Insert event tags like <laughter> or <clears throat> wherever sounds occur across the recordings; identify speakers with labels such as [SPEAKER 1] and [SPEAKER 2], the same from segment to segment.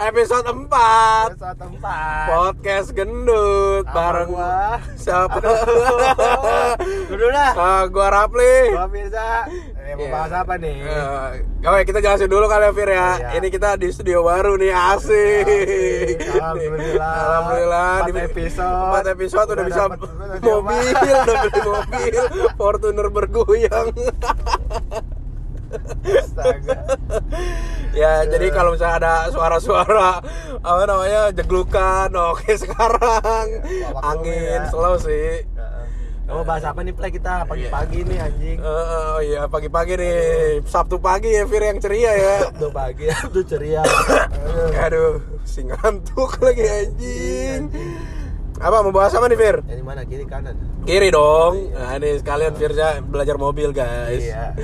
[SPEAKER 1] episode 4
[SPEAKER 2] Episode tempat
[SPEAKER 1] podcast gendut
[SPEAKER 2] Sama
[SPEAKER 1] bareng
[SPEAKER 2] gua.
[SPEAKER 1] siapa <laughs>
[SPEAKER 2] Dulu lah
[SPEAKER 1] Ah, gua Rapli
[SPEAKER 2] Gua Mirza Eh mau
[SPEAKER 1] Iya.
[SPEAKER 2] bahas apa nih?
[SPEAKER 1] Eh, Oke, kita jelasin dulu kali ya Fir ya.
[SPEAKER 2] Iya.
[SPEAKER 1] Ini kita di studio baru nih, asik.
[SPEAKER 2] Asik. Alhamdulillah.
[SPEAKER 1] Alhamdulillah.
[SPEAKER 2] Empat
[SPEAKER 1] Di-
[SPEAKER 2] episode.
[SPEAKER 1] Empat episode udah,
[SPEAKER 2] Udah
[SPEAKER 1] bisa mobil, udah beli mobil, Fortuner bergoyang.
[SPEAKER 2] Astaga.
[SPEAKER 1] Ya, jadi kalau misalnya ada suara-suara apa namanya jeglukan, oke sekarang.
[SPEAKER 2] Bawa
[SPEAKER 1] angin
[SPEAKER 2] ya.
[SPEAKER 1] slow sih.
[SPEAKER 2] Mau bahas apa nih play kita pagi-pagi nih anjing.
[SPEAKER 1] Eh, oh iya pagi-pagi nih. Sabtu pagi ya Fir yang ceria ya.
[SPEAKER 2] Tuh pagi <laughs> tuh ceria.
[SPEAKER 1] Aduh, si ngantuk lagi anjing. Apa mau bahas apa nih Fir?
[SPEAKER 2] Yang mana kiri kanan?
[SPEAKER 1] Kiri dong. Nah, ini sekalian Firza belajar mobil guys.
[SPEAKER 2] Iya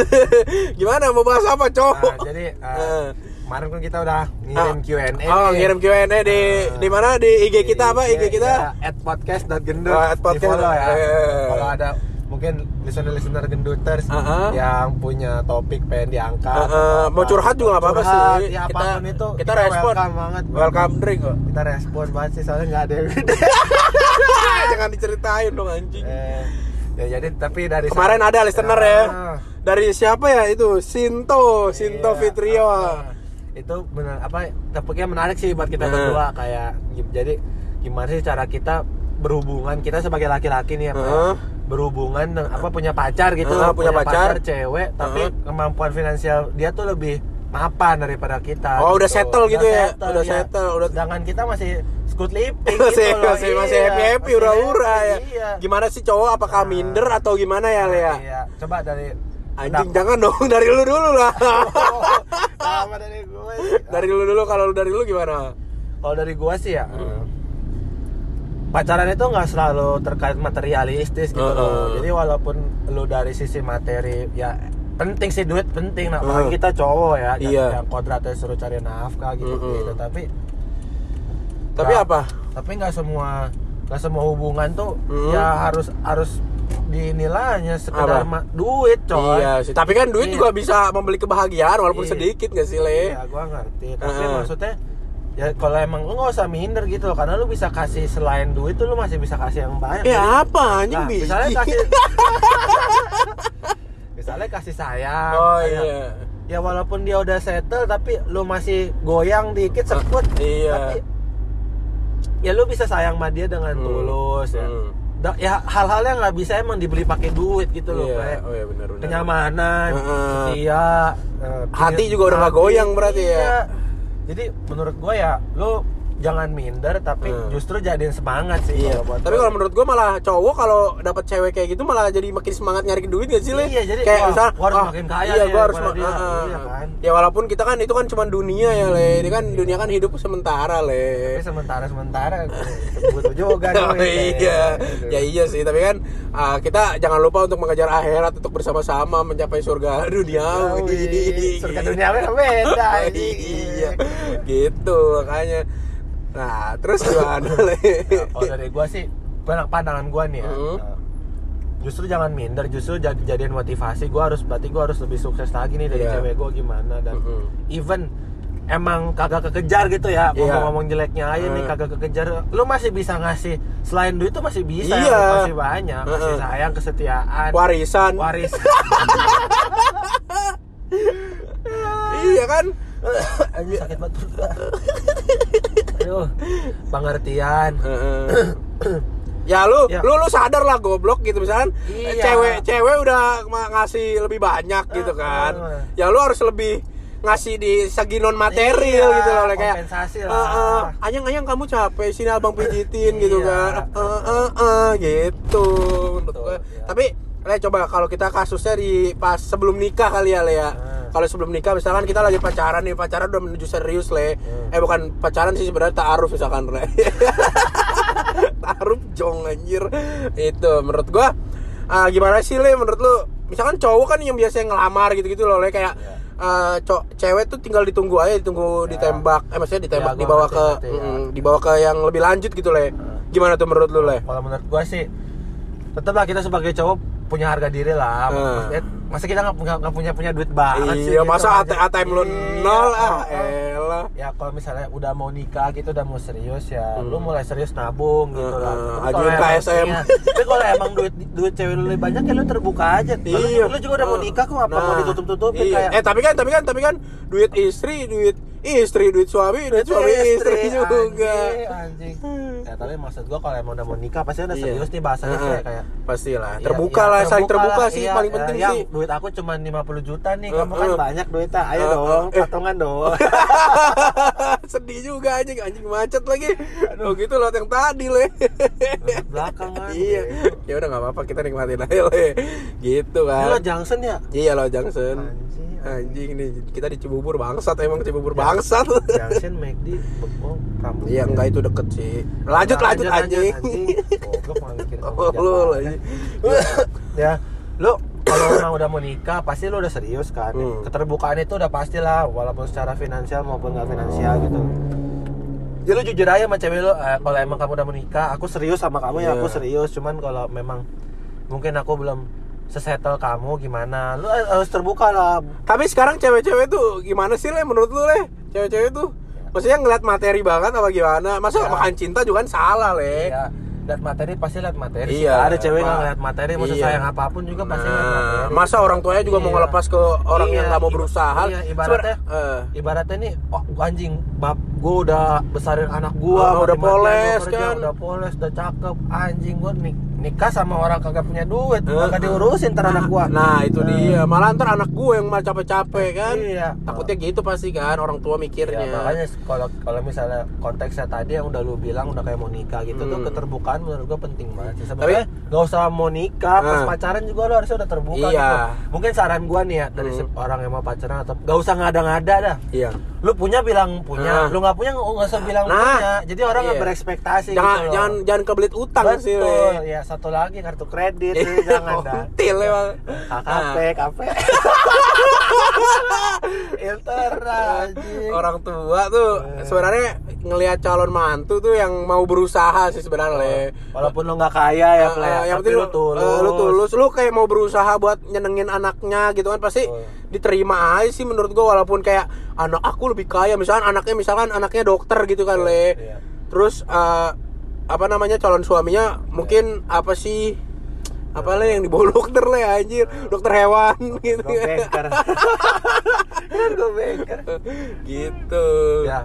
[SPEAKER 2] <laughs>
[SPEAKER 1] Gimana mau bahas apa, Cok?
[SPEAKER 2] Nah, jadi uh, <laughs> kemarin kan kita udah ngirim Q&A
[SPEAKER 1] Oh, ngirim Q&A di
[SPEAKER 2] Ah.
[SPEAKER 1] di mana di IG kita apa? IG kita?
[SPEAKER 2] at podcast.gendut
[SPEAKER 1] Oh, at podcast.
[SPEAKER 2] di follow ya
[SPEAKER 1] Eh.
[SPEAKER 2] kalau ada mungkin listener-listener genduters
[SPEAKER 1] Ah, ah.
[SPEAKER 2] yang punya topik pengen diangkat
[SPEAKER 1] eh,
[SPEAKER 2] atau
[SPEAKER 1] mau curhat juga nggak apa-apa sih.
[SPEAKER 2] ya
[SPEAKER 1] Kita-
[SPEAKER 2] itu
[SPEAKER 1] kita respon.
[SPEAKER 2] welcome banget
[SPEAKER 1] Welcome drink kok.
[SPEAKER 2] kita respon banget sih soalnya nggak ada yang <laughs>
[SPEAKER 1] Jangan diceritain dong anjing.
[SPEAKER 2] Eh, ya jadi tapi dari
[SPEAKER 1] Kemarin ada listener ya.
[SPEAKER 2] Ah.
[SPEAKER 1] Dari siapa ya itu? Sinto, Sinto
[SPEAKER 2] Iya,
[SPEAKER 1] Fitrio.
[SPEAKER 2] ah, itu benar apa topiknya menarik sih buat kita
[SPEAKER 1] Eh.
[SPEAKER 2] berdua kayak gi- jadi gimana sih cara kita berhubungan kita sebagai laki-laki nih apa
[SPEAKER 1] Heeh.
[SPEAKER 2] Berhubungan dengan- apa punya pacar gitu
[SPEAKER 1] Heeh, punya pacar.
[SPEAKER 2] cewek tapi
[SPEAKER 1] Heeh.
[SPEAKER 2] kemampuan finansial dia tuh lebih mapan daripada kita
[SPEAKER 1] Oh, udah settle gitu ya? Udah
[SPEAKER 2] iya.
[SPEAKER 1] settle, udah-
[SPEAKER 2] sedangkan kita masih skut liping <laughs>
[SPEAKER 1] masih
[SPEAKER 2] gitu loh.
[SPEAKER 1] masih masih
[SPEAKER 2] Iya,
[SPEAKER 1] happy happy
[SPEAKER 2] masih
[SPEAKER 1] ura-ura ya.
[SPEAKER 2] iya.
[SPEAKER 1] Gimana sih cowok apakah
[SPEAKER 2] Nah.
[SPEAKER 1] minder atau gimana ya Lea?
[SPEAKER 2] iya coba dari
[SPEAKER 1] Anjing jangan dong <laughs> dari lu dulu lah. <laughs>
[SPEAKER 2] dari gue
[SPEAKER 1] dari lu dulu kalau dari lu gimana?
[SPEAKER 2] Kalau dari gua sih ya pacaran itu nggak selalu terkait materialistis gitu
[SPEAKER 1] Heeh.
[SPEAKER 2] loh. Jadi walaupun lu dari sisi materi ya penting sih duit penting nah
[SPEAKER 1] Heeh.
[SPEAKER 2] kita cowok ya
[SPEAKER 1] Iya.
[SPEAKER 2] yang kodratnya suruh cari nafkah gitu
[SPEAKER 1] Heeh.
[SPEAKER 2] gitu tapi
[SPEAKER 1] Tapi
[SPEAKER 2] nggak-
[SPEAKER 1] apa?
[SPEAKER 2] tapi nggak semua nggak semua hubungan tuh
[SPEAKER 1] Heeh.
[SPEAKER 2] ya harus harus dinilainya sekedar ma- duit coy
[SPEAKER 1] Iya sih. Tapi kan duit
[SPEAKER 2] Iya.
[SPEAKER 1] juga bisa membeli kebahagiaan walaupun
[SPEAKER 2] Iya.
[SPEAKER 1] sedikit gak sih Le?
[SPEAKER 2] Iya, gua ngerti. Tapi
[SPEAKER 1] Heeh.
[SPEAKER 2] maksudnya ya kalau emang lu nggak usah minder gitu loh, karena lu bisa kasih selain duit tuh lu masih bisa kasih yang banyak.
[SPEAKER 1] Ya apa anjing
[SPEAKER 2] nah,
[SPEAKER 1] biji?
[SPEAKER 2] misalnya kasih <laughs> misalnya kasih sayang.
[SPEAKER 1] Oh
[SPEAKER 2] kayak,
[SPEAKER 1] iya.
[SPEAKER 2] Ya walaupun dia udah settle tapi lu masih goyang dikit sekut.
[SPEAKER 1] iya.
[SPEAKER 2] Tapi ya lu bisa sayang sama dia dengan
[SPEAKER 1] Hmm.
[SPEAKER 2] tulus ya.
[SPEAKER 1] Hmm.
[SPEAKER 2] Da- ya hal-hal yang nggak bisa emang dibeli pakai duit gitu loh
[SPEAKER 1] Iya.
[SPEAKER 2] kayak
[SPEAKER 1] Oh iya benar benar.
[SPEAKER 2] kenyamanan,
[SPEAKER 1] Heeh.
[SPEAKER 2] setia, eh,
[SPEAKER 1] Hati juga udah nggak
[SPEAKER 2] hati,
[SPEAKER 1] goyang berarti ya?
[SPEAKER 2] Jadi menurut gue ya, lu jangan minder tapi
[SPEAKER 1] Hmm.
[SPEAKER 2] justru jadiin semangat sih.
[SPEAKER 1] Iya.
[SPEAKER 2] kalau
[SPEAKER 1] Tapi kalau menurut gua malah cowok kalau dapat cewek kayak gitu malah jadi makin semangat nyari duit gak sih Le?
[SPEAKER 2] Iya, jadi,
[SPEAKER 1] kayak
[SPEAKER 2] wah,
[SPEAKER 1] misal
[SPEAKER 2] gua harus
[SPEAKER 1] ah,
[SPEAKER 2] makin kaya
[SPEAKER 1] Iya, gua harus
[SPEAKER 2] daripada
[SPEAKER 1] ma-
[SPEAKER 2] dia.
[SPEAKER 1] ah, ah.
[SPEAKER 2] Iya kan?
[SPEAKER 1] Ya walaupun kita kan itu kan cuma dunia ya Le. Ini kan dunia kan hidup sementara Le.
[SPEAKER 2] tapi sementara sementara butuh juga <laughs>
[SPEAKER 1] Oh, iya,
[SPEAKER 2] Gitu.
[SPEAKER 1] ya iya sih. Tapi kan ah, kita jangan lupa untuk mengejar akhirat untuk bersama-sama mencapai surga duniawi.
[SPEAKER 2] Wih, surga duniawi kan beda, <laughs> anjing.
[SPEAKER 1] iya, gitu makanya. Nah, terus gimana? <laughs>
[SPEAKER 2] Nah, kalau dari gua sih pandangan pandangan gua nih ya.
[SPEAKER 1] Hmm.
[SPEAKER 2] eh, Justru jangan minder, justru jadi jadian motivasi. Gua harus berarti gua harus lebih sukses lagi nih dari
[SPEAKER 1] Iya.
[SPEAKER 2] cewek gua gimana dan
[SPEAKER 1] Mm-mm.
[SPEAKER 2] even emang kagak kekejar gitu ya
[SPEAKER 1] Iya.
[SPEAKER 2] ngomong-ngomong jeleknya aja nih
[SPEAKER 1] Hmm.
[SPEAKER 2] kagak kekejar lu masih bisa ngasih selain duit tuh masih bisa
[SPEAKER 1] Iya.
[SPEAKER 2] ya, masih banyak masih
[SPEAKER 1] Heeh.
[SPEAKER 2] sayang kesetiaan
[SPEAKER 1] Warisan.
[SPEAKER 2] waris <laughs>
[SPEAKER 1] iya kan?
[SPEAKER 2] Sakit banget. <laughs> aduh pengertian
[SPEAKER 1] Heeh. ya lu,
[SPEAKER 2] Ya.
[SPEAKER 1] lu lu sadar lah goblok gitu misalkan
[SPEAKER 2] Iya.
[SPEAKER 1] cewek cewek udah ngasih lebih banyak gitu kan
[SPEAKER 2] Heeh.
[SPEAKER 1] ya lu harus lebih ngasih di segi non material
[SPEAKER 2] Iya,
[SPEAKER 1] gitu loh kayak
[SPEAKER 2] kompensasi lah.
[SPEAKER 1] "Eh, eh, ayang kamu capek sini abang pijitin gitu
[SPEAKER 2] Iya.
[SPEAKER 1] kan Eh, eh, eh, gitu
[SPEAKER 2] Betul, iya.
[SPEAKER 1] tapi Le coba kalau kita kasusnya di pas sebelum nikah kali ya Le ya. Kalau sebelum nikah misalkan kita lagi pacaran nih pacaran udah menuju serius Le
[SPEAKER 2] Hmm.
[SPEAKER 1] eh bukan pacaran sih sebenarnya taaruf misalkan Le <laughs> taruh jong anjir itu menurut gua ah, gimana sih le menurut lu misalkan cowok kan yang biasa ngelamar gitu-gitu loh le kayak
[SPEAKER 2] Iya.
[SPEAKER 1] eh, co- cewek tuh tinggal ditunggu aja ditunggu
[SPEAKER 2] Ya.
[SPEAKER 1] ditembak eh maksudnya ditembak
[SPEAKER 2] gua
[SPEAKER 1] dibawa ke
[SPEAKER 2] ya.
[SPEAKER 1] mm, dibawa ke yang lebih lanjut gitu le gimana tuh menurut lu le
[SPEAKER 2] kalau menurut gua sih tetap lah kita sebagai cowok punya harga diri lah
[SPEAKER 1] Hmm.
[SPEAKER 2] Maksudnya, masa kita nggak nggak- nggak punya punya duit banget sih
[SPEAKER 1] Iya,
[SPEAKER 2] gitu,
[SPEAKER 1] masa AT-
[SPEAKER 2] makanya-
[SPEAKER 1] ATM lu
[SPEAKER 2] Iya.
[SPEAKER 1] nol ah, elah.
[SPEAKER 2] ya kalau misalnya udah mau nikah gitu udah mau serius ya
[SPEAKER 1] Hmm.
[SPEAKER 2] lu mulai serius nabung gitu lah
[SPEAKER 1] ajuin
[SPEAKER 2] emang-
[SPEAKER 1] KSM.
[SPEAKER 2] iya. tapi kalau emang duit duit cewek lu lebih banyak ya lu terbuka aja Lu-
[SPEAKER 1] Iya.
[SPEAKER 2] lu juga udah mau nikah kok apa mau
[SPEAKER 1] Nah,
[SPEAKER 2] ditutup tutupin
[SPEAKER 1] iya.
[SPEAKER 2] kayak
[SPEAKER 1] Eh tapi kan tapi kan tapi kan duit istri, duit istri, duit suami, duit suami istri, juga.
[SPEAKER 2] anjing, anjing. ya tapi maksud gua kalau emang udah mau nikah pasti udah
[SPEAKER 1] Iya.
[SPEAKER 2] serius nih bahasanya
[SPEAKER 1] Heeh.
[SPEAKER 2] kayak kayak
[SPEAKER 1] pastilah.
[SPEAKER 2] Iya,
[SPEAKER 1] Terbuka
[SPEAKER 2] iya,
[SPEAKER 1] lah, saling terbuka
[SPEAKER 2] lah,
[SPEAKER 1] sih
[SPEAKER 2] iya,
[SPEAKER 1] paling
[SPEAKER 2] iya,
[SPEAKER 1] penting
[SPEAKER 2] yang
[SPEAKER 1] sih.
[SPEAKER 2] duit aku cuma 50 juta nih kamu kan
[SPEAKER 1] Heeh.
[SPEAKER 2] banyak duitnya ayo
[SPEAKER 1] Heeh.
[SPEAKER 2] dong
[SPEAKER 1] Eh.
[SPEAKER 2] patungan dong <laughs>
[SPEAKER 1] Sedih juga anjing, anjing macet lagi. Aduh gitu loh yang tadi le.
[SPEAKER 2] Belakang <laughs> kan
[SPEAKER 1] iya. Ya udah nggak apa-apa kita nikmatin aja le. Gitu kan.
[SPEAKER 2] lo Junction ya
[SPEAKER 1] Iya loh Junction.
[SPEAKER 2] Anjing,
[SPEAKER 1] Anjing nih kita di Cibubur bangsat emang Cibubur bangsat.
[SPEAKER 2] Junction McD oh kamu
[SPEAKER 1] Iya enggak itu deket sih. Lanjut lanjut anjing.
[SPEAKER 2] Goblok malah mikir <laughs> kamu
[SPEAKER 1] Oh, lu lagi.
[SPEAKER 2] ya lu kalau emang udah mau nikah pasti lu udah serius kan
[SPEAKER 1] Hmm.
[SPEAKER 2] keterbukaan itu udah pastilah walaupun secara finansial maupun nggak finansial gitu ya lu jujur aja sama cewek lu eh, kalau emang kamu udah menikah aku serius sama kamu ya
[SPEAKER 1] Iya.
[SPEAKER 2] aku serius cuman kalau memang mungkin aku belum sesettle kamu gimana lu harus terbuka lah
[SPEAKER 1] Tapi sekarang cewek-cewek tuh gimana sih le menurut lu le? Cewek-cewek tuh maksudnya ngeliat materi banget apa gimana? Masa
[SPEAKER 2] Ya.
[SPEAKER 1] makan cinta juga kan salah le.
[SPEAKER 2] ya lihat materi pasti lihat materi.
[SPEAKER 1] Iya,
[SPEAKER 2] ada cewek nggak lihat materi mau
[SPEAKER 1] Iya.
[SPEAKER 2] sayang apa pun juga pasti lihat
[SPEAKER 1] Nah,
[SPEAKER 2] materi
[SPEAKER 1] masa orang tuanya juga mau
[SPEAKER 2] Iya.
[SPEAKER 1] ngelepas ke orang yang
[SPEAKER 2] Iya,
[SPEAKER 1] nggak mau berusaha?
[SPEAKER 2] iya, ibaratnya-
[SPEAKER 1] eh,
[SPEAKER 2] ibaratnya nih oh, anjing bab gue udah besarin anak gua
[SPEAKER 1] Oh,
[SPEAKER 2] mau
[SPEAKER 1] udah poles,
[SPEAKER 2] kerja,
[SPEAKER 1] kan?
[SPEAKER 2] udah poles udah cakep anjing gua nik nikah sama orang kagak punya duit
[SPEAKER 1] Eh,
[SPEAKER 2] kagak
[SPEAKER 1] eh.
[SPEAKER 2] diurusin ntar anak gua
[SPEAKER 1] Nah itu dia, malah ntar anak gue yang malah capek-capek kan?
[SPEAKER 2] Iya.
[SPEAKER 1] Takutnya gitu pasti kan orang tua
[SPEAKER 2] Ya,
[SPEAKER 1] mikirnya.
[SPEAKER 2] makanya kalau kalau misalnya konteksnya tadi yang udah lu bilang udah kayak mau nikah gitu tuh
[SPEAKER 1] Hmm.
[SPEAKER 2] keterbukaan menurut gua penting banget sih sebenarnya nggak usah mau nikah pas
[SPEAKER 1] Nah.
[SPEAKER 2] pacaran juga lu harusnya udah terbuka
[SPEAKER 1] Iya.
[SPEAKER 2] gitu mungkin saran gua nih ya dari
[SPEAKER 1] Hmm.
[SPEAKER 2] orang yang mau pacaran atau nggak usah ngada-ngada dah
[SPEAKER 1] Iya.
[SPEAKER 2] Lu punya bilang punya
[SPEAKER 1] Nah.
[SPEAKER 2] lu nggak punya nggak usah bilang
[SPEAKER 1] Nah.
[SPEAKER 2] punya jadi orang nggak
[SPEAKER 1] Iya.
[SPEAKER 2] berekspektasi
[SPEAKER 1] Jangan
[SPEAKER 2] gitu loh.
[SPEAKER 1] jangan jangan kebelit utang sih.
[SPEAKER 2] betul ya satu lagi kartu kredit lu jangan dah <laughs>
[SPEAKER 1] Until emang.
[SPEAKER 2] KKP KP Filter anjing.
[SPEAKER 1] orang tua tuh
[SPEAKER 2] Eh.
[SPEAKER 1] sebenarnya ngelihat calon mantu tuh yang mau berusaha sih sebenarnya
[SPEAKER 2] walaupun lu nggak kaya ya
[SPEAKER 1] Eh,
[SPEAKER 2] Play,
[SPEAKER 1] eh, yang penting
[SPEAKER 2] lu tulus
[SPEAKER 1] eh, lu tulus lu kayak mau berusaha buat nyenengin anaknya gitu kan pasti
[SPEAKER 2] Betul.
[SPEAKER 1] diterima aja sih menurut gua walaupun kayak anak aku lebih kaya misalkan anaknya misalkan anaknya dokter gitu kan le.
[SPEAKER 2] Iya.
[SPEAKER 1] terus eh, apa namanya calon suaminya mungkin apa sih apa le yang dibawa dokter le anjir. Dokter hewan gitu. <laughs>
[SPEAKER 2] kan gue banker
[SPEAKER 1] gitu.
[SPEAKER 2] Ya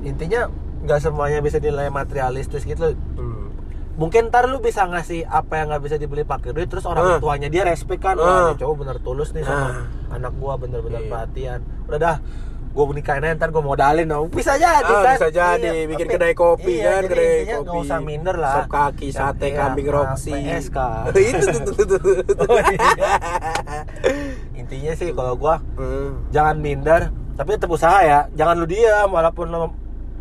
[SPEAKER 2] intinya nggak semuanya bisa dinilai materialistis gitu.
[SPEAKER 1] Hmm.
[SPEAKER 2] mungkin ntar lu bisa ngasih apa yang nggak bisa dibeli pakai duit terus orang
[SPEAKER 1] Ah.
[SPEAKER 2] tuanya dia respect kan. Ini cowok bener tulus nih sama
[SPEAKER 1] Ah.
[SPEAKER 2] anak gua bener-bener
[SPEAKER 1] Iya.
[SPEAKER 2] perhatian. Udah dah gue nikahin aja ntar gue modalin dong. Bisa jadi
[SPEAKER 1] Ah,
[SPEAKER 2] kan?
[SPEAKER 1] bisa jadi. Bikin
[SPEAKER 2] tapi-
[SPEAKER 1] kedai kopi
[SPEAKER 2] iya,
[SPEAKER 1] kan?
[SPEAKER 2] jadi
[SPEAKER 1] kedai kopi
[SPEAKER 2] nggak usah minder lah.
[SPEAKER 1] Sop kaki sate
[SPEAKER 2] Iya,
[SPEAKER 1] kambing roksi <laughs>
[SPEAKER 2] PSK
[SPEAKER 1] itu tuh tuh tuh,
[SPEAKER 2] iya. intinya sih kalau gua
[SPEAKER 1] Hmm.
[SPEAKER 2] jangan minder tapi tetap usaha ya. Jangan lu diam walaupun lu,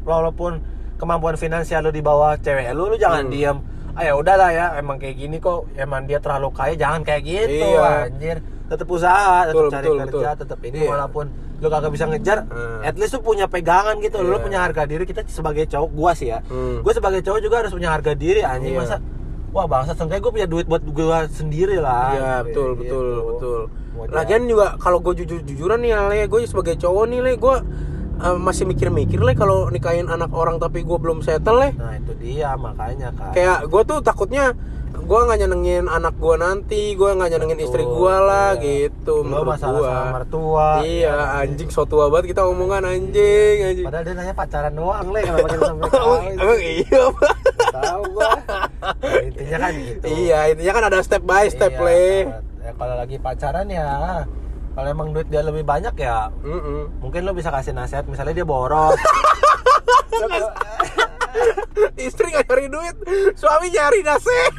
[SPEAKER 2] walaupun kemampuan finansial lu di bawah cewek lu lu jangan
[SPEAKER 1] Hmm.
[SPEAKER 2] diam ah ya udahlah ya emang kayak gini kok. Emang dia terlalu kaya jangan kayak gitu
[SPEAKER 1] Iya.
[SPEAKER 2] anjir tetap usaha tetap cari
[SPEAKER 1] betul,
[SPEAKER 2] kerja tetap ini
[SPEAKER 1] Iya.
[SPEAKER 2] walaupun lu kagak bisa ngejar
[SPEAKER 1] Hmm.
[SPEAKER 2] at least lu punya pegangan gitu lu
[SPEAKER 1] Iya.
[SPEAKER 2] punya harga diri kita sebagai cowok gua sih ya
[SPEAKER 1] Hmm.
[SPEAKER 2] gue sebagai cowok juga harus punya harga diri anjing
[SPEAKER 1] Iya.
[SPEAKER 2] masa wah bangsa seenggaknya gue punya duit buat gua sendiri lah
[SPEAKER 1] Iya betul
[SPEAKER 2] Gitu.
[SPEAKER 1] betul betul. Lagian juga kalau gue jujur jujuran nih le, gue sebagai cowok nih le, gue eh, masih mikir-mikir le kalau nikahin anak orang tapi gue belum settle le.
[SPEAKER 2] Nah itu dia makanya kan.
[SPEAKER 1] Kayak gue tuh takutnya gue nggak nyenengin anak gue nanti, gue nggak nyenengin
[SPEAKER 2] Betul,
[SPEAKER 1] istri gue lah
[SPEAKER 2] iya.
[SPEAKER 1] gitu.
[SPEAKER 2] Lo
[SPEAKER 1] menurut
[SPEAKER 2] masalah
[SPEAKER 1] gua.
[SPEAKER 2] sama mertua.
[SPEAKER 1] Iya
[SPEAKER 2] ya.
[SPEAKER 1] anjing so tua banget kita omongan anjing anjing.
[SPEAKER 2] Padahal dia nanya pacaran doang le kenapa kita sampai <laughs>
[SPEAKER 1] Emang, iya?
[SPEAKER 2] Tahu gua. Ya, intinya kan gitu.
[SPEAKER 1] Iya intinya kan ada step by step
[SPEAKER 2] Iya,
[SPEAKER 1] le.
[SPEAKER 2] Ya, kalau lagi pacaran ya kalau emang duit dia lebih banyak ya
[SPEAKER 1] Mm-mm.
[SPEAKER 2] mungkin lo bisa kasih nasihat misalnya dia boros. <laughs> <laughs>
[SPEAKER 1] Istri gak nyari duit, suami nyari nasihat.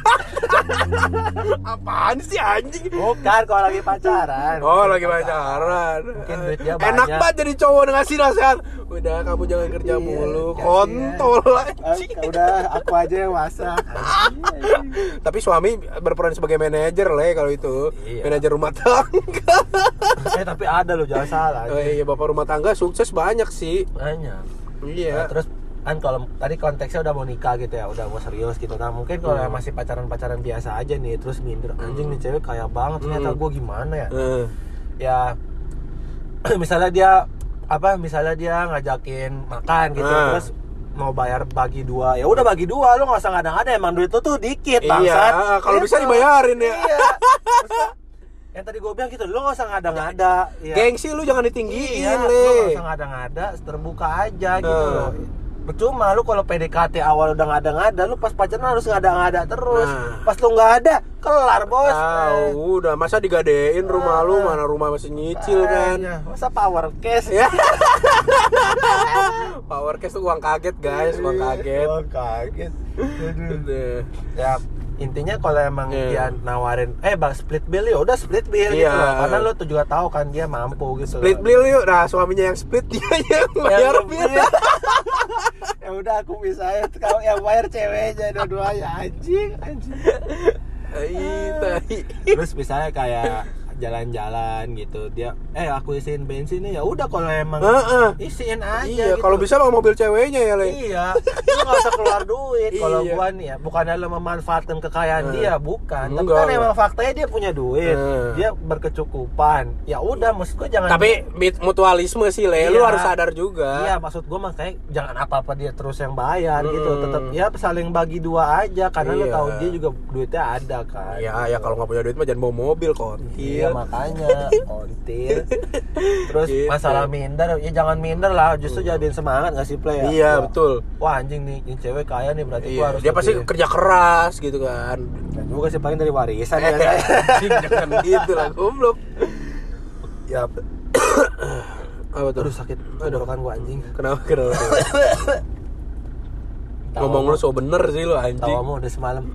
[SPEAKER 1] <laughs> Apaan sih anjing?
[SPEAKER 2] Bukan kalau lagi pacaran.
[SPEAKER 1] Oh lagi pacaran.
[SPEAKER 2] Mungkin duit dia
[SPEAKER 1] Enak
[SPEAKER 2] banyak.
[SPEAKER 1] banget jadi cowok ngasih nasihat. Udah kamu jangan kerja
[SPEAKER 2] Iya,
[SPEAKER 1] mulu,
[SPEAKER 2] kasihan.
[SPEAKER 1] kontol
[SPEAKER 2] Ah,
[SPEAKER 1] anjing.
[SPEAKER 2] udah aku aja yang masak. <laughs>
[SPEAKER 1] Tapi suami berperan sebagai manajer le kalau itu,
[SPEAKER 2] Iya.
[SPEAKER 1] manajer rumah tangga.
[SPEAKER 2] eh tapi ada loh jangan salah.
[SPEAKER 1] Oh iya bapak rumah tangga sukses banyak sih.
[SPEAKER 2] Banyak.
[SPEAKER 1] Iya.
[SPEAKER 2] Nah, terus kan kalau tadi konteksnya udah mau nikah gitu ya udah mau serius gitu nah mungkin kalau
[SPEAKER 1] Hmm.
[SPEAKER 2] masih pacaran pacaran biasa aja nih terus minder anjing nih cewek kaya banget ternyata
[SPEAKER 1] Hmm.
[SPEAKER 2] gue gimana ya
[SPEAKER 1] Eh,
[SPEAKER 2] ya <clears throat> misalnya dia apa misalnya dia ngajakin makan gitu
[SPEAKER 1] Ah.
[SPEAKER 2] terus mau bayar bagi dua ya udah bagi dua lu nggak usah ngada-ngada emang duit lu tuh dikit
[SPEAKER 1] Iya,
[SPEAKER 2] bangsat
[SPEAKER 1] kalau bisa
[SPEAKER 2] Gitu.
[SPEAKER 1] dibayarin ya.
[SPEAKER 2] iya yang tadi gue bilang gitu lu nggak usah ngada-ngada ya.
[SPEAKER 1] Gengsi lu jangan ditinggiin,
[SPEAKER 2] iya, lu
[SPEAKER 1] Le.
[SPEAKER 2] nggak usah ngada-ngada terbuka aja gitu
[SPEAKER 1] Nah.
[SPEAKER 2] loh percuma lu kalau PDKT awal udah ngada-ngada lu pas pacaran harus ngada-ngada terus
[SPEAKER 1] Nah.
[SPEAKER 2] pas lu nggak ada kelar bos
[SPEAKER 1] Tahu, udah masa digadein rumah lu, mana rumah masih nyicil kan.
[SPEAKER 2] Makanya, masa power cash
[SPEAKER 1] Ya. <laughs> Power cash tuh uang kaget, guys, uang kaget.
[SPEAKER 2] Oh, kaget. Aduh. <laughs>
[SPEAKER 1] Udah.
[SPEAKER 2] ya intinya kalau emang
[SPEAKER 1] Iya.
[SPEAKER 2] dia nawarin eh bang split bill ya udah split bill gitu
[SPEAKER 1] Iya.
[SPEAKER 2] loh. karena lo tuh juga tahu kan dia mampu gitu
[SPEAKER 1] Split
[SPEAKER 2] loh.
[SPEAKER 1] bill yuk. Nah, suaminya yang split <laughs> dia yang bayar bill.
[SPEAKER 2] bill. <laughs> ya udah aku bisa ya kalau yang bayar ceweknya dua-duanya anjing anjing terus misalnya kayak jalan-jalan gitu dia eh aku isiin bensin nih ya udah kalau emang
[SPEAKER 1] Heeh.
[SPEAKER 2] isiin aja
[SPEAKER 1] Iya,
[SPEAKER 2] gitu.
[SPEAKER 1] kalau bisa bawa mobil ceweknya ya, Le.
[SPEAKER 2] Iya, lu gak usah keluar duit. <laughs> Kalau
[SPEAKER 1] Iya.
[SPEAKER 2] gua nih ya, bukannya lu memanfaatkan kekayaan
[SPEAKER 1] Eh.
[SPEAKER 2] dia, bukan. Tapi
[SPEAKER 1] Enggak,
[SPEAKER 2] kan
[SPEAKER 1] enggak.
[SPEAKER 2] emang faktanya dia punya duit,
[SPEAKER 1] Eh.
[SPEAKER 2] dia berkecukupan. Ya udah, maksud gua jangan.
[SPEAKER 1] Tapi mutualisme sih, Le. Lu
[SPEAKER 2] Iya.
[SPEAKER 1] harus sadar juga.
[SPEAKER 2] Iya, maksud gua makanya jangan apa-apa dia terus yang bayar gitu.
[SPEAKER 1] Mm.
[SPEAKER 2] Tetap ya saling bagi dua aja, karena lu
[SPEAKER 1] Iya.
[SPEAKER 2] tahu dia juga duitnya ada kan.
[SPEAKER 1] Ya, ya kalau nggak punya duit mah jangan bawa mobil kontil.
[SPEAKER 2] Iya makanya ontir. Terus
[SPEAKER 1] Gitu.
[SPEAKER 2] masalah minder, ya jangan minder lah. Justru jadiin semangat nggak sih play ya?
[SPEAKER 1] Iya,
[SPEAKER 2] Wah,
[SPEAKER 1] betul.
[SPEAKER 2] Wah anjing nih, ini cewek kaya nih berarti gua
[SPEAKER 1] Iya,
[SPEAKER 2] harus
[SPEAKER 1] dia pasti
[SPEAKER 2] lebih-
[SPEAKER 1] kerja keras gitu kan.
[SPEAKER 2] Dan juga sih paling dari warisan ya <laughs>
[SPEAKER 1] jangan gitu lah, goblok.
[SPEAKER 2] ya, <coughs>
[SPEAKER 1] Apa tuh?
[SPEAKER 2] aduh sakit tenggorokan gua anjing.
[SPEAKER 1] Kenapa kenapa? <coughs> Ngomong lu so bener sih lu anjing.
[SPEAKER 2] Tawamu udah semalam.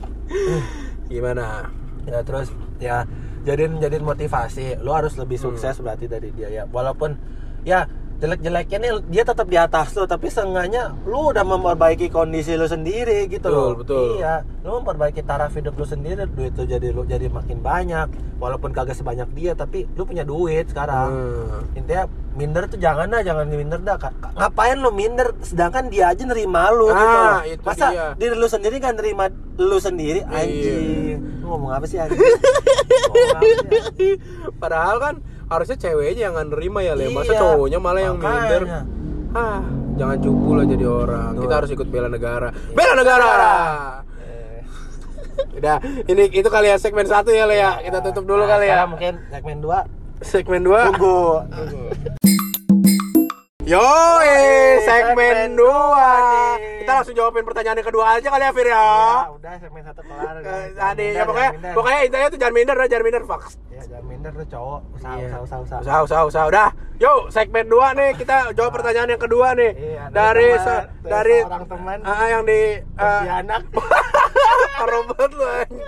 [SPEAKER 2] <coughs>
[SPEAKER 1] Gimana?
[SPEAKER 2] Ya terus ya jadiin jadiin motivasi. Lu harus lebih sukses berarti dari dia ya. Walaupun ya jelek-jeleknya nih dia tetap di atas lu tapi seenggaknya lu udah memperbaiki kondisi lu sendiri gitu
[SPEAKER 1] Betul,
[SPEAKER 2] loh.
[SPEAKER 1] betul.
[SPEAKER 2] Iya, lu memperbaiki taraf hidup lu sendiri, duit lu jadi lu jadi makin banyak. Walaupun kagak sebanyak dia tapi lu punya duit sekarang.
[SPEAKER 1] Hmm.
[SPEAKER 2] intinya minder tuh jangan dah jangan minder dah ngapain lu minder sedangkan dia aja nerima lu
[SPEAKER 1] Ah,
[SPEAKER 2] gitu loh.
[SPEAKER 1] itu
[SPEAKER 2] masa
[SPEAKER 1] dia.
[SPEAKER 2] diri lu sendiri kan nerima lu sendiri
[SPEAKER 1] Iya.
[SPEAKER 2] anjing lu ngomong apa sih anjing <laughs> Ngomong apa sih, anjing?
[SPEAKER 1] Padahal kan harusnya ceweknya yang nerima ya, Le. Masa
[SPEAKER 2] Iya,
[SPEAKER 1] cowoknya malah yang
[SPEAKER 2] makanya.
[SPEAKER 1] minder. Ah, jangan cupu lah jadi orang.
[SPEAKER 2] Betul.
[SPEAKER 1] Kita harus ikut bela negara. Bela negara.
[SPEAKER 2] Eh, <laughs>
[SPEAKER 1] Udah, ini itu kali ya segmen satu ya, Le ya. Kita tutup dulu
[SPEAKER 2] nah,
[SPEAKER 1] kali ya.
[SPEAKER 2] mungkin segmen 2
[SPEAKER 1] Segmen 2.
[SPEAKER 2] tunggu tunggu
[SPEAKER 1] Yo,
[SPEAKER 2] segmen
[SPEAKER 1] segmen 2.
[SPEAKER 2] dua nih.
[SPEAKER 1] Kita langsung jawabin pertanyaan yang kedua aja kali ya, Fir ya.
[SPEAKER 2] ya udah segmen satu kelar
[SPEAKER 1] Eh. Tadi ya pokoknya pokoknya intinya tuh jangan minder, jangan minder, Fox.
[SPEAKER 2] ya jangan minder lu cowok usaha
[SPEAKER 1] Iya.
[SPEAKER 2] usaha usaha usaha
[SPEAKER 1] Usah, usah, usah. Udah. Yuk, segmen 2 nih kita jawab pertanyaan yang kedua nih.
[SPEAKER 2] Iya,
[SPEAKER 1] dari
[SPEAKER 2] teman,
[SPEAKER 1] se-
[SPEAKER 2] dari seorang teman
[SPEAKER 1] Ah, yang di uh,
[SPEAKER 2] anak <laughs>
[SPEAKER 1] robot lu anjing.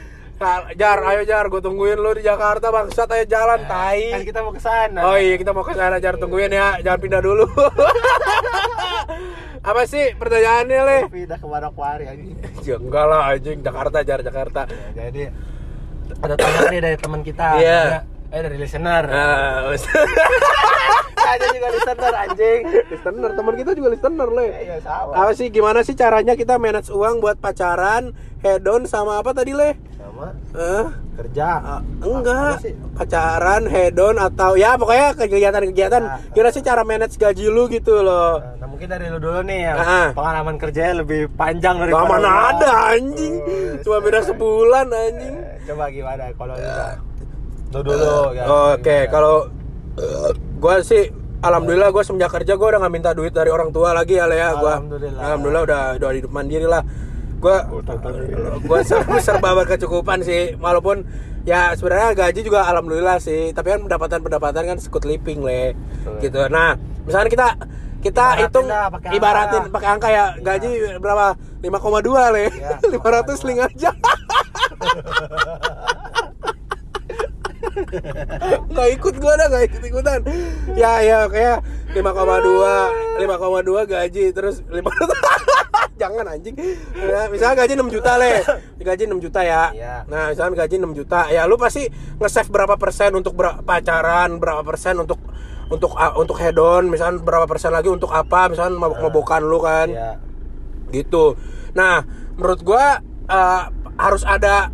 [SPEAKER 1] <laughs> Nah, Jar, ayo Jar, gue tungguin lu di Jakarta bangsat ayo jalan tai.
[SPEAKER 2] kan kita mau ke sana
[SPEAKER 1] Oh iya, kita mau ke sana Jar, tungguin ya, jangan pindah dulu. <laughs> Apa sih pertanyaannya, Le?
[SPEAKER 2] pindah ke Manokwari anjing
[SPEAKER 1] Ya enggak lah anjing, Jakarta Jar, Jakarta.
[SPEAKER 2] Ya, jadi ada teman nih dari teman kita
[SPEAKER 1] Iya.
[SPEAKER 2] Ada- eh dari listener
[SPEAKER 1] Ah, <laughs>
[SPEAKER 2] ada juga <laughs> listener anjing
[SPEAKER 1] listener, teman kita juga listener, Le.
[SPEAKER 2] iya sama
[SPEAKER 1] Apa sih gimana sih caranya kita manage uang buat pacaran, head on sama apa tadi, Le?
[SPEAKER 2] Sama.
[SPEAKER 1] Eh?
[SPEAKER 2] kerja.
[SPEAKER 1] Ah, enggak.
[SPEAKER 2] sih?
[SPEAKER 1] pacaran hedon atau ya pokoknya kegiatan-kegiatan.
[SPEAKER 2] Nah,
[SPEAKER 1] kira sih cara manage gaji lu gitu loh?
[SPEAKER 2] Nah mungkin dari lu dulu nih ya
[SPEAKER 1] Ah.
[SPEAKER 2] pengalaman kerjanya lebih panjang dari
[SPEAKER 1] Gak mana ada anjing.
[SPEAKER 2] Oh,
[SPEAKER 1] cuma beda sebulan anjing.
[SPEAKER 2] Coba gimana kalau lu lu dulu ya
[SPEAKER 1] oke kalau eh, gua sih alhamdulillah gua semenjak kerja gua udah nggak minta duit dari orang tua lagi ya Le, ya gua.
[SPEAKER 2] Alhamdulillah.
[SPEAKER 1] alhamdulillah udah udah hidup mandiri lah gua gua serba, serba berkecukupan sih. Walaupun ya sebenarnya gaji juga alhamdulillah sih. Tapi kan pendapatan pendapatan kan sekut living le.
[SPEAKER 2] Betul.
[SPEAKER 1] gitu. Nah misalnya kita kita
[SPEAKER 2] Ibaratin
[SPEAKER 1] hitung
[SPEAKER 2] pakai angka.
[SPEAKER 1] ibaratin pakai angka ya gaji berapa? 5,2 le.
[SPEAKER 2] Iya, <laughs>
[SPEAKER 1] 500 link aja. <laughs> Nggak ikut gua dah nggak ikut ikutan ya ya kayak 5,2 5,2 gaji terus 500 jangan anjing. Ya, misalnya gaji 6 juta le. Gaji 6 juta ya.
[SPEAKER 2] Iya.
[SPEAKER 1] nah misalnya gaji 6 juta ya lu pasti nge-save berapa persen untuk ber- pacaran berapa persen untuk untuk ah, untuk head on misalkan berapa persen lagi untuk apa misalkan mabok-mabokan lu kan.
[SPEAKER 2] Iya.
[SPEAKER 1] gitu. Nah menurut gua eh, harus ada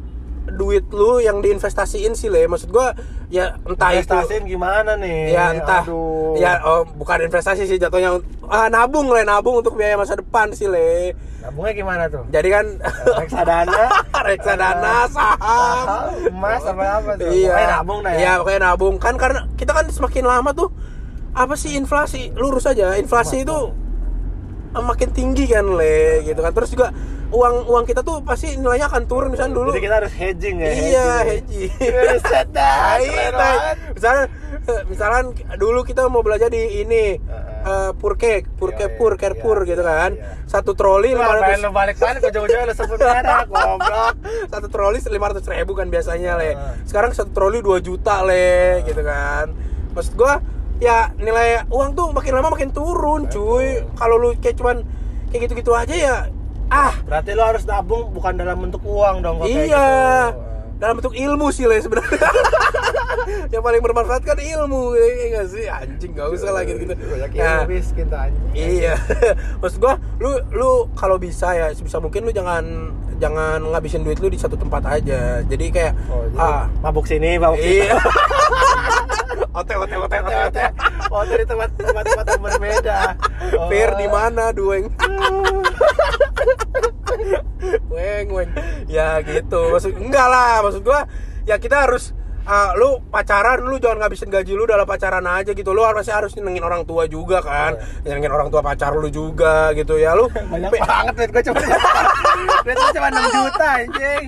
[SPEAKER 1] duit lu yang diinvestasiin sih le. Maksud gua ya entah itu
[SPEAKER 2] Investasiin gimana nih?
[SPEAKER 1] ya entah.
[SPEAKER 2] Aduh.
[SPEAKER 1] ya oh, bukan investasi sih jatuhnya ah, nabung le. Nabung untuk biaya masa depan sih le.
[SPEAKER 2] Nabungnya gimana tuh?
[SPEAKER 1] jadi kan
[SPEAKER 2] Reksadana, <laughs>
[SPEAKER 1] reksadana saham.
[SPEAKER 2] Emas apa apa tuh?
[SPEAKER 1] iya.
[SPEAKER 2] Pokoknya nabung dah ya.
[SPEAKER 1] iya pokoknya nabung. Kan karena kita kan semakin lama tuh apa sih inflasi? Lurus aja. Inflasi itu eh, makin tinggi kan le gitu kan. Terus juga uang uang kita tuh pasti nilainya akan turun. Misalnya dulu
[SPEAKER 2] Jadi kita harus hedging ya.
[SPEAKER 1] iya hedging. <laughs>
[SPEAKER 2] dah, <laughs> banget.
[SPEAKER 1] misalnya misalnya dulu kita mau belajar di ini eh, purke purke
[SPEAKER 2] Iya,
[SPEAKER 1] pur
[SPEAKER 2] iya,
[SPEAKER 1] kerpur
[SPEAKER 2] iya,
[SPEAKER 1] gitu
[SPEAKER 2] iya,
[SPEAKER 1] kan.
[SPEAKER 2] iya.
[SPEAKER 1] satu troli lima ratus
[SPEAKER 2] lu balik balik ujung-ujungnya lu sebut merek, <laughs> goblok.
[SPEAKER 1] satu troli lima ratus ribu kan biasanya le. Sekarang satu troli 2 juta le gitu kan. Maksud gua ya nilai uang tuh makin lama makin turun cuy. Kalau lu kayak cuman kayak gitu-gitu aja ya ah
[SPEAKER 2] Berarti lu harus nabung bukan dalam bentuk uang dong
[SPEAKER 1] iya
[SPEAKER 2] gitu.
[SPEAKER 1] dalam bentuk ilmu sih le sebenarnya <laughs> yang paling bermanfaat kan ilmu ya nggak sih anjing gak usah lah gitu gitu Nah,
[SPEAKER 2] tuh anjing.
[SPEAKER 1] Iya, <laughs> maksud gua, lu lu kalau bisa ya sebisa mungkin lu jangan jangan ngabisin duit lu di satu tempat aja. Jadi kayak
[SPEAKER 2] Oh, jadi
[SPEAKER 1] ah
[SPEAKER 2] mabuk sini, mabuk sini.
[SPEAKER 1] iya. <laughs> ote ote ote ote ote.
[SPEAKER 2] Oh, dari tempat tempat tempat. Oh. <laughs>
[SPEAKER 1] Fair di mana, dueng? <laughs> weng weng. Ya gitu. Maksud enggak lah, maksud gua ya kita harus ah, lu pacaran lu jangan ngabisin gaji lu dalam pacaran aja gitu lu harus harus nyenengin orang tua juga kan nyenengin orang tua pacar lu juga gitu ya lu <laughs>
[SPEAKER 2] Banyak
[SPEAKER 1] pe-
[SPEAKER 2] banget duit gua cuma duit gua cuma 6 juta anjing.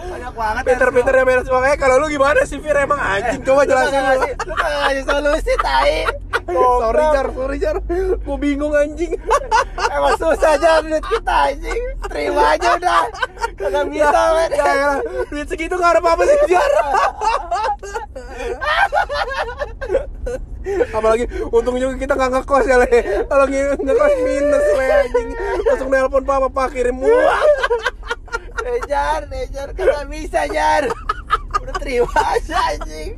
[SPEAKER 2] Banyak banget.
[SPEAKER 1] pinter-pinter ya beres makanya kalau lu gimana sih Fir emang anjing coba jelasin lu
[SPEAKER 2] Lu ngasih solusi tai.
[SPEAKER 1] Sorry jar sorry jar gua bingung anjing <laughs>
[SPEAKER 2] Emang susah aja duit kita anjing. Terima aja udah. Kagak bisa, men.
[SPEAKER 1] ya, ya, duit segitu gak ada apa-apa sih jar <laughs> apalagi untung juga kita nggak ngekos ya le kalau nge- ngekos minus le anjing langsung nelpon papa pak kirim uang
[SPEAKER 2] Nejar, nejar, kagak bisa, Jar. Udah terima aja anjing.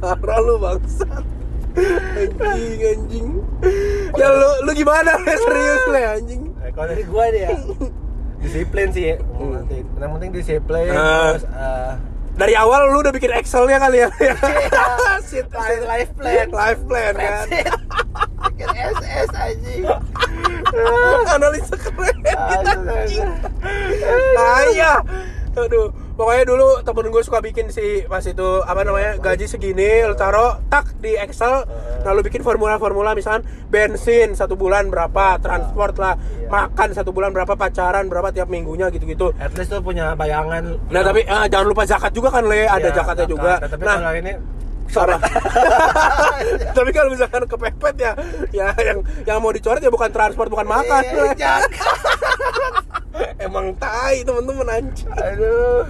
[SPEAKER 1] parah lu bangsat anjing anjing. Ya lu lu gimana? Le <laughs> serius le anjing.
[SPEAKER 2] Eh, kalau dari gua nih ya <laughs> disiplin sih. Penting yang penting disiplin
[SPEAKER 1] Ah.
[SPEAKER 2] terus eh,
[SPEAKER 1] dari awal lu udah bikin Excelnya kali ya? <laughs> Shit,
[SPEAKER 2] Life- life plan.
[SPEAKER 1] life plan kan?
[SPEAKER 2] bikin SS anjing.
[SPEAKER 1] Analisa keren. Kita anjing iya aduh pokoknya dulu temen gue suka bikin si pas itu apa namanya gaji segini lu taruh tak di Excel. Nah lu bikin formula-formula misalkan bensin satu bulan berapa transport lah
[SPEAKER 2] Iya.
[SPEAKER 1] makan satu bulan berapa pacaran berapa tiap minggunya gitu-gitu.
[SPEAKER 2] At least tuh punya bayangan.
[SPEAKER 1] Nah tapi ah, jangan lupa zakat juga kan le. Ada
[SPEAKER 2] Iya,
[SPEAKER 1] zakatnya
[SPEAKER 2] zakat.
[SPEAKER 1] juga.
[SPEAKER 2] Tapi
[SPEAKER 1] nah
[SPEAKER 2] ini
[SPEAKER 1] Apa? <laughs> Tapi kalau misalkan kepepet ya, ya yang yang mau dicoret ya bukan transport, bukan makan.
[SPEAKER 2] Iya. <laughs>
[SPEAKER 1] Emang tai temen-temen anjing.
[SPEAKER 2] aduh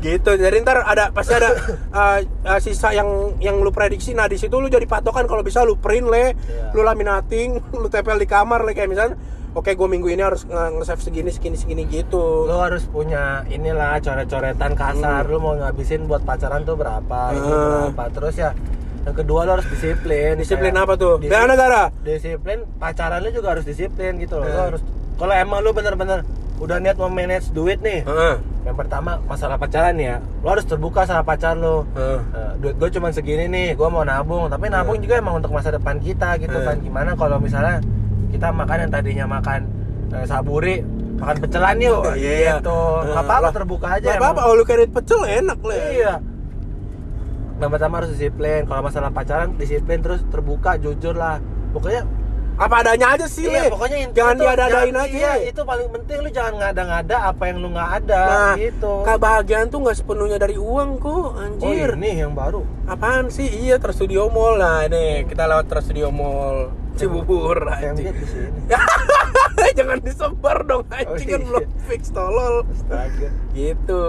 [SPEAKER 1] Gitu. Jadi ntar ada pasti ada uh, <laughs> uh, sisa yang yang lu prediksi. Nah di situ lu jadi patokan kalau bisa lu print le,
[SPEAKER 2] Iya.
[SPEAKER 1] lu laminating, lu tempel di kamar le kayak misalnya. Oke, gue minggu ini harus nge- nge-save segini, segini, segini gitu.
[SPEAKER 2] lu harus punya inilah coret-coretan kasar lu mau ngabisin buat pacaran tuh berapa ini
[SPEAKER 1] Hmm.
[SPEAKER 2] berapa terus ya yang kedua lu harus disiplin
[SPEAKER 1] Disiplin
[SPEAKER 2] Kayak
[SPEAKER 1] apa tuh?
[SPEAKER 2] disi-
[SPEAKER 1] Bela negara.
[SPEAKER 2] disiplin pacaran lu juga harus disiplin gitu loh
[SPEAKER 1] Hmm.
[SPEAKER 2] harus kalau emang lu bener-bener udah niat mau manage duit nih
[SPEAKER 1] Heeh.
[SPEAKER 2] yang pertama masalah pacaran ya lu harus terbuka sama pacar lu
[SPEAKER 1] Heeh.
[SPEAKER 2] Eh, duit gue cuma segini nih gue mau nabung tapi nabung juga emang untuk masa depan kita gitu
[SPEAKER 1] Hmm.
[SPEAKER 2] kan gimana kalau misalnya kita makan yang tadinya makan eh, saburi makan pecelan yuk <laughs>
[SPEAKER 1] Iya.
[SPEAKER 2] gitu
[SPEAKER 1] Nah,
[SPEAKER 2] nggak apa-apa
[SPEAKER 1] lah.
[SPEAKER 2] terbuka aja
[SPEAKER 1] apa-apa, lu kayak pecel enak le.
[SPEAKER 2] iya yang pertama harus disiplin kalau masalah pacaran disiplin terus terbuka jujur lah pokoknya
[SPEAKER 1] Apa adanya aja sih
[SPEAKER 2] iya
[SPEAKER 1] le.
[SPEAKER 2] pokoknya intinya
[SPEAKER 1] jangan diada-adain aja.
[SPEAKER 2] iya, itu paling penting lu jangan ngada-ngada apa yang lu nggak ada
[SPEAKER 1] Nah,
[SPEAKER 2] gitu
[SPEAKER 1] kebahagiaan tuh nggak sepenuhnya dari uang kok,
[SPEAKER 2] oh
[SPEAKER 1] anjir.
[SPEAKER 2] ini yang baru
[SPEAKER 1] Apaan sih? Iya, Trans Studio Mall. Nah, ini kita lewat Trans Studio Mall Cibubur anjing.
[SPEAKER 2] lihat di sini <laughs>
[SPEAKER 1] Jangan disebar dong anjing kan
[SPEAKER 2] iya.
[SPEAKER 1] belum fix tolol.
[SPEAKER 2] Astaga.
[SPEAKER 1] Gitu.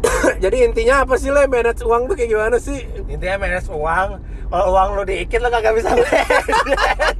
[SPEAKER 1] <coughs> Jadi intinya apa sih le manage uang tuh kayak gimana sih?
[SPEAKER 2] intinya manage uang kalau uang lu diikit lu kagak bisa manage <laughs>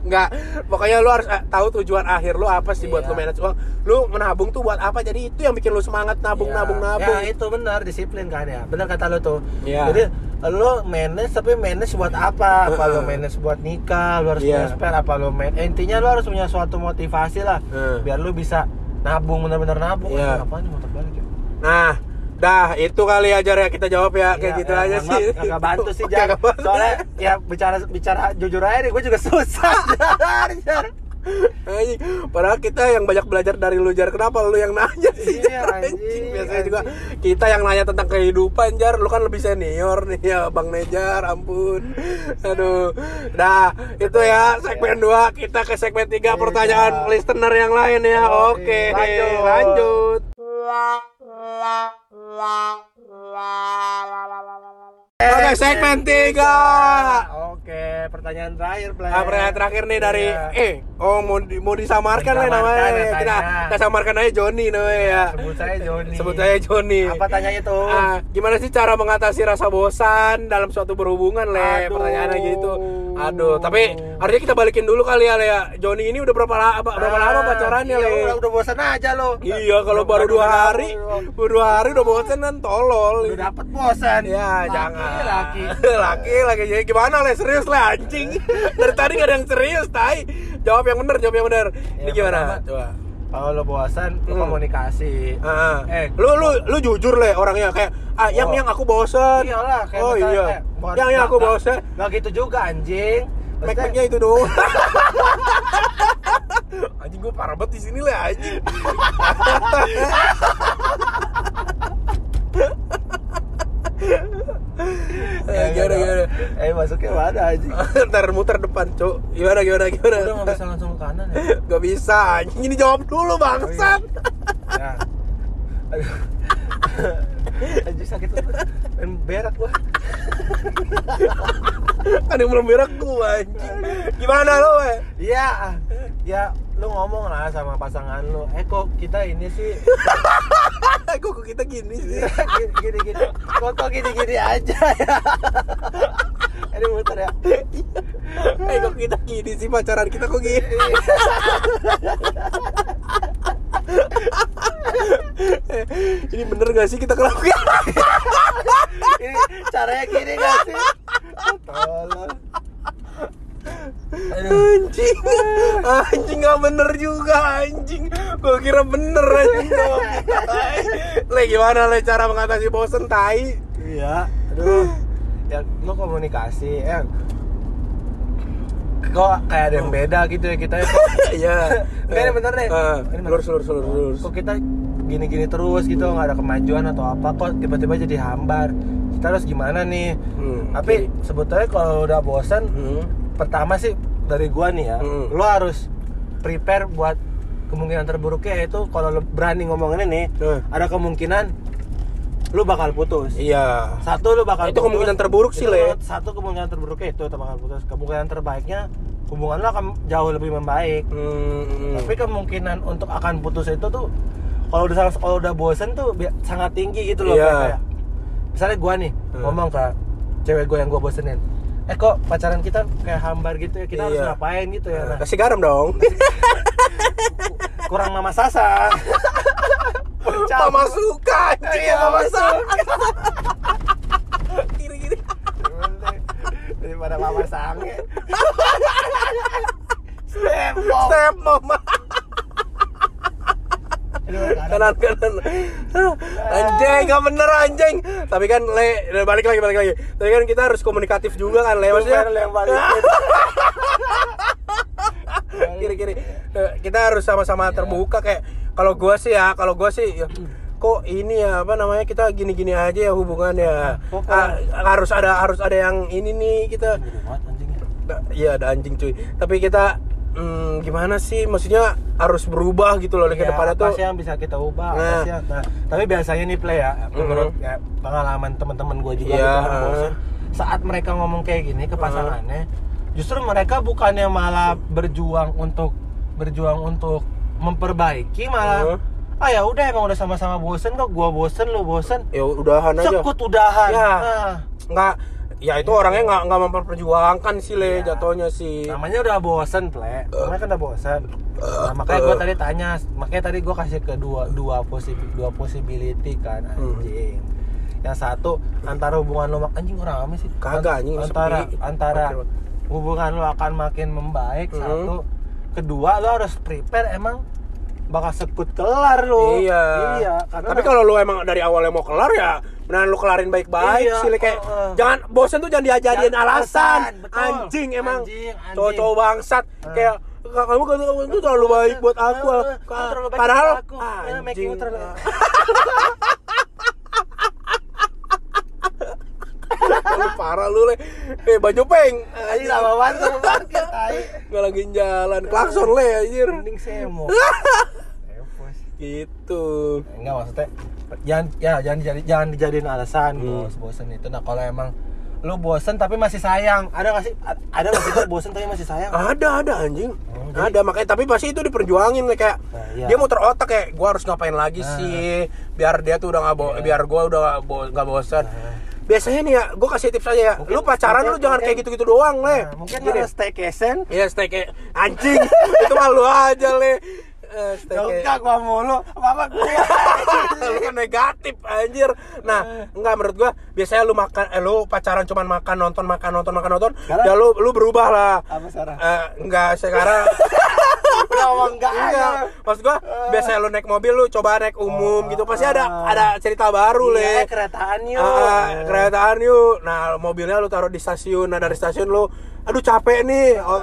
[SPEAKER 1] Enggak, pokoknya lu harus eh, tahu tujuan akhir lu apa sih buat
[SPEAKER 2] Iya.
[SPEAKER 1] lu manage uang. Lu menabung tuh buat apa? Jadi itu yang bikin lu semangat nabung,
[SPEAKER 2] Iya.
[SPEAKER 1] nabung, nabung.
[SPEAKER 2] ya itu benar disiplin kan ya benar kata lu tuh
[SPEAKER 1] Iya.
[SPEAKER 2] jadi lo manage tapi manage buat apa apa lo
[SPEAKER 1] Heeh.
[SPEAKER 2] manage buat nikah lo harus
[SPEAKER 1] Iya.
[SPEAKER 2] punya spare apa lo man- eh, intinya lo harus punya suatu motivasi lah
[SPEAKER 1] Heeh.
[SPEAKER 2] biar lo bisa nabung benar-benar nabung
[SPEAKER 1] Iya.
[SPEAKER 2] apa nih motor balik ya
[SPEAKER 1] Nah, dah itu kali aja ya kita jawab ya kayak
[SPEAKER 2] Iya,
[SPEAKER 1] gitu
[SPEAKER 2] eh,
[SPEAKER 1] aja
[SPEAKER 2] mohon
[SPEAKER 1] sih.
[SPEAKER 2] Kagak bantu sih <laughs> Jar. Soalnya ya bicara bicara jujur aja nih, gue juga susah <laughs> Jar. Jar.
[SPEAKER 1] Anjing, padahal kita yang banyak belajar dari lu Jar. Kenapa lu yang nanya sih?
[SPEAKER 2] Iya,
[SPEAKER 1] Jar?
[SPEAKER 2] anjing,
[SPEAKER 1] Biasanya juga
[SPEAKER 2] anjing.
[SPEAKER 1] kita yang nanya tentang kehidupan Jar. Lu kan lebih senior nih ya, Bang Nejar, ampun. Aduh. Dah, itu ya segmen 2 kita ke segmen 3 pertanyaan listener yang lain ya.
[SPEAKER 2] Oke,
[SPEAKER 1] Oke,
[SPEAKER 2] lanjut.
[SPEAKER 1] lanjut. Oke, segmen 3.
[SPEAKER 2] Oke, pertanyaan terakhir, Play.
[SPEAKER 1] Ah, pertanyaan terakhir nih dari
[SPEAKER 2] Iya.
[SPEAKER 1] Oh mau di- mau disamarkan lah namanya.
[SPEAKER 2] ya,
[SPEAKER 1] Kita
[SPEAKER 2] tanya.
[SPEAKER 1] kita samarkan aja Joni namanya ya.
[SPEAKER 2] Sebut saya Joni.
[SPEAKER 1] Sebut saya Joni.
[SPEAKER 2] Apa tanyanya tuh?
[SPEAKER 1] Ah, gimana sih cara mengatasi rasa bosan dalam suatu berhubungan, Le?
[SPEAKER 2] Aduh.
[SPEAKER 1] Pertanyaannya gitu. Aduh, tapi harusnya kita balikin dulu kali ya, Le. ya. Joni ini udah berapa lama berapa
[SPEAKER 2] Ah,
[SPEAKER 1] lama pacarannya,
[SPEAKER 2] iya,
[SPEAKER 1] Le?
[SPEAKER 2] Udah, udah bosan aja lo.
[SPEAKER 1] Iya, kalau baru dua hari, baru dua hari udah bosan kan tolol.
[SPEAKER 2] Udah dapet bosan.
[SPEAKER 1] Ya,
[SPEAKER 2] Laki,
[SPEAKER 1] jangan.
[SPEAKER 2] Laki. <laughs>
[SPEAKER 1] laki, laki. Jadi gimana, Le? Serius, Le, anjing. <laughs> Dari tadi gak ada yang serius, tai. Jawab yang bener, jawab yang bener. Ini
[SPEAKER 2] Ya,
[SPEAKER 1] gimana?
[SPEAKER 2] pertama-
[SPEAKER 1] Coba.
[SPEAKER 2] Kalau lo bosan, lo
[SPEAKER 1] Hmm.
[SPEAKER 2] komunikasi.
[SPEAKER 1] Ah,
[SPEAKER 2] Eh,
[SPEAKER 1] lu lu lu jujur le orangnya kayak ah yang
[SPEAKER 2] Oh.
[SPEAKER 1] yang aku bosan.
[SPEAKER 2] Iyalah, kayak
[SPEAKER 1] oh iya.
[SPEAKER 2] kayak,
[SPEAKER 1] yang yang aku bosan.
[SPEAKER 2] Nggak gitu juga anjing.
[SPEAKER 1] Mek-meknya itu doang. <laughs> anjing gue parah banget di sini le anjing. <laughs>
[SPEAKER 2] Ya,
[SPEAKER 1] Eh, gimana gimana.
[SPEAKER 2] Eh masuknya mana anjing? <laughs>
[SPEAKER 1] Ntar muter depan, Cuk. Gimana gimana gimana?
[SPEAKER 2] Udah nggak bisa langsung ke kanan ya? <laughs>
[SPEAKER 1] Gak bisa, anjing ini jawab dulu bangsat.
[SPEAKER 2] Ya. <laughs> Aduh. Anjing sakit banget. Pengen berak gua. <laughs>
[SPEAKER 1] Kan yang belum berak gua anjing. Gimana lo, we?
[SPEAKER 2] Iya. Ya, lu ngomong lah sama pasangan lu. Eh kok kita ini sih
[SPEAKER 1] Kok kita gini sih?
[SPEAKER 2] gini gini, gini. Kok kok gini gini aja ya. Ini muter ya. <laughs>
[SPEAKER 1] Eh kok kita gini sih pacaran kita kok gini? Eh, <laughs> ini bener gak sih kita kelakuan? <laughs>
[SPEAKER 2] Ini caranya gini gak sih? Tolong.
[SPEAKER 1] Anjing, anjing gak bener juga anjing. Gua kira bener anjing. Le gimana le cara mengatasi bosen tai?
[SPEAKER 2] Iya. Aduh. Ya lu komunikasi ya. Kok kayak ada yang beda gitu ya kita ya. Kok, <laughs>
[SPEAKER 1] Iya.
[SPEAKER 2] Enggak, ini bener deh.
[SPEAKER 1] Lurus lurus lurus lurus.
[SPEAKER 2] kok kita gini-gini terus gitu nggak ada kemajuan atau apa kok tiba-tiba jadi hambar kita harus gimana nih
[SPEAKER 1] Hmm,
[SPEAKER 2] tapi sebetulnya kalau udah bosan
[SPEAKER 1] Hmm.
[SPEAKER 2] pertama sih dari gua nih ya
[SPEAKER 1] Hmm.
[SPEAKER 2] lo harus prepare buat kemungkinan terburuknya yaitu kalau lo berani ngomong ini nih
[SPEAKER 1] Hmm.
[SPEAKER 2] ada kemungkinan lu bakal putus
[SPEAKER 1] Iya.
[SPEAKER 2] satu lu bakal
[SPEAKER 1] Itu kemungkinan terburuk sih, Le.
[SPEAKER 2] satu kemungkinan terburuknya itu bakal putus kemungkinan terbaiknya hubungan lo akan jauh lebih membaik
[SPEAKER 1] Hmm.
[SPEAKER 2] tapi kemungkinan untuk akan putus itu tuh kalau udah kalau udah bosen tuh sangat tinggi gitu loh
[SPEAKER 1] Iya.
[SPEAKER 2] kayak misalnya gua nih
[SPEAKER 1] Hmm.
[SPEAKER 2] ngomong ke cewek gua yang gua bosenin eh kok pacaran kita kayak hambar gitu ya kita harus
[SPEAKER 1] Iya.
[SPEAKER 2] ngapain gitu ya nah,
[SPEAKER 1] kasih garam dong. <laughs>
[SPEAKER 2] kurang mama sasa <laughs>
[SPEAKER 1] Mama suka anjing
[SPEAKER 2] Iya,
[SPEAKER 1] mama suka. Gini-gini.
[SPEAKER 2] daripada mama sange. Step mom.
[SPEAKER 1] Step mama. Kanan kanan. Anjing gak bener anjing. Tapi kan le balik lagi balik lagi. Tapi kan kita harus komunikatif juga kan le maksudnya? <laughs> Kiri kiri. Eh, kita harus sama-sama terbuka kayak kalau gua sih ya kalau gua sih ya, kok ini ya apa namanya kita gini-gini aja ya hubungannya
[SPEAKER 2] Kok
[SPEAKER 1] Ah, harus ada harus ada yang ini nih kita. Nah, Iya ada anjing cuy. Tapi kita hmm, gimana sih? Maksudnya harus berubah gitu loh ke
[SPEAKER 2] Iya,
[SPEAKER 1] depannya tuh.
[SPEAKER 2] yang bisa kita ubah
[SPEAKER 1] Nah.
[SPEAKER 2] yang- nah, tapi biasanya nih play ya menurut ya, pengalaman teman-teman gue juga
[SPEAKER 1] Iya.
[SPEAKER 2] gitu, bosen. saat mereka ngomong kayak gini ke pasangannya justru mereka bukannya malah berjuang untuk berjuang untuk memperbaiki malah
[SPEAKER 1] Heeh.
[SPEAKER 2] ah ya udah emang udah sama-sama bosen kok gua bosen lu bosen
[SPEAKER 1] Ya udahan aja.
[SPEAKER 2] sekut udahan
[SPEAKER 1] Ya.
[SPEAKER 2] Nah,
[SPEAKER 1] Nggak ya itu orangnya nggak nggak memperjuangkan sih le
[SPEAKER 2] Iya.
[SPEAKER 1] jatuhnya sih.
[SPEAKER 2] namanya udah bosen ple namanya kan udah bosen nah, makanya gue tadi tanya makanya tadi gue kasih ke dua dua posib dua possibility kan
[SPEAKER 1] Hmm.
[SPEAKER 2] anjing yang satu antara hubungan lo anjing kurang apa sih
[SPEAKER 1] Kagak, anjing,
[SPEAKER 2] antara
[SPEAKER 1] sepi.
[SPEAKER 2] antara hubungan lo akan makin membaik
[SPEAKER 1] Mhm.
[SPEAKER 2] satu kedua lo harus prepare emang bakal sekut kelar lo
[SPEAKER 1] Iya.
[SPEAKER 2] iya karena
[SPEAKER 1] Tapi kalau lu emang dari awalnya mau kelar ya beneran lu kelarin baik-baik
[SPEAKER 2] Iya,
[SPEAKER 1] sih kayak
[SPEAKER 2] uh, uh.
[SPEAKER 1] jangan bosen tuh jangan diajarin
[SPEAKER 2] Jangan
[SPEAKER 1] alasan.
[SPEAKER 2] alasan, betul.
[SPEAKER 1] Anjing emang.
[SPEAKER 2] Anjing, anjing.
[SPEAKER 1] Cowok-cowok bangsat
[SPEAKER 2] Uh.
[SPEAKER 1] kayak "Kak, kamu kan itu terlalu baik buat aku.
[SPEAKER 2] Uh, uh,
[SPEAKER 1] Ka-
[SPEAKER 2] kamu terlalu baik
[SPEAKER 1] Padahal
[SPEAKER 2] aku.
[SPEAKER 1] Anjing <laughs>
[SPEAKER 2] you terlalu-
[SPEAKER 1] lu parah lu le. Eh baju peng.
[SPEAKER 2] Anjing lama banget tai.
[SPEAKER 1] Ngalangin jalan. Klakson le anjir.
[SPEAKER 2] Mending semo. <laughs>
[SPEAKER 1] Gitu.
[SPEAKER 2] Enggak maksudnya jangan ya jangan jadi jangan dijadiin alasan
[SPEAKER 1] Hmm.
[SPEAKER 2] bos bosen itu nah kalau emang lu bosen tapi masih sayang ada nggak sih ada nggak sih Bos, bosen tapi masih sayang
[SPEAKER 1] Ada ada anjing.
[SPEAKER 2] Oh, jadi-
[SPEAKER 1] ada makanya tapi pasti itu diperjuangin kayak
[SPEAKER 2] Nah, iya.
[SPEAKER 1] dia mau terotak kayak gua harus ngapain lagi
[SPEAKER 2] Nah.
[SPEAKER 1] sih biar dia tuh udah nggak bo-
[SPEAKER 2] Iya.
[SPEAKER 1] biar gua udah nggak bo- nggak bosan.
[SPEAKER 2] Nah.
[SPEAKER 1] Biasanya nih ya, gua kasih tips aja ya.
[SPEAKER 2] Mungkin-
[SPEAKER 1] lu pacaran
[SPEAKER 2] mungkin-
[SPEAKER 1] lu jangan
[SPEAKER 2] mungkin-
[SPEAKER 1] kayak gitu-gitu doang, Le.
[SPEAKER 2] Nah, mungkin
[SPEAKER 1] Gini.
[SPEAKER 2] harus staycation
[SPEAKER 1] Iya, stay kayak anjing. <laughs> itu malu aja, Le. Eh,
[SPEAKER 2] enggak gua mulu apa gua <laughs>
[SPEAKER 1] lu kan negatif anjir. Nah, enggak menurut gua biasanya lu makan eh, lu pacaran cuman makan nonton makan nonton makan nonton.
[SPEAKER 2] Sekarang-
[SPEAKER 1] Ya lu lu berubah lah.
[SPEAKER 2] apa Sarah
[SPEAKER 1] Eh, enggak sekarang <laughs>
[SPEAKER 2] ngomong enggak
[SPEAKER 1] enggak. Maksud gua biasanya lu naik mobil lu coba naik umum gitu. Pasti ada
[SPEAKER 2] Ah.
[SPEAKER 1] ada cerita baru,
[SPEAKER 2] Iya,
[SPEAKER 1] Le.
[SPEAKER 2] keretaan yuk
[SPEAKER 1] Ah, keretaan yuk. Nah, mobilnya lu taruh di stasiun. Nah, dari stasiun lu aduh capek nih. Oh, <laughs>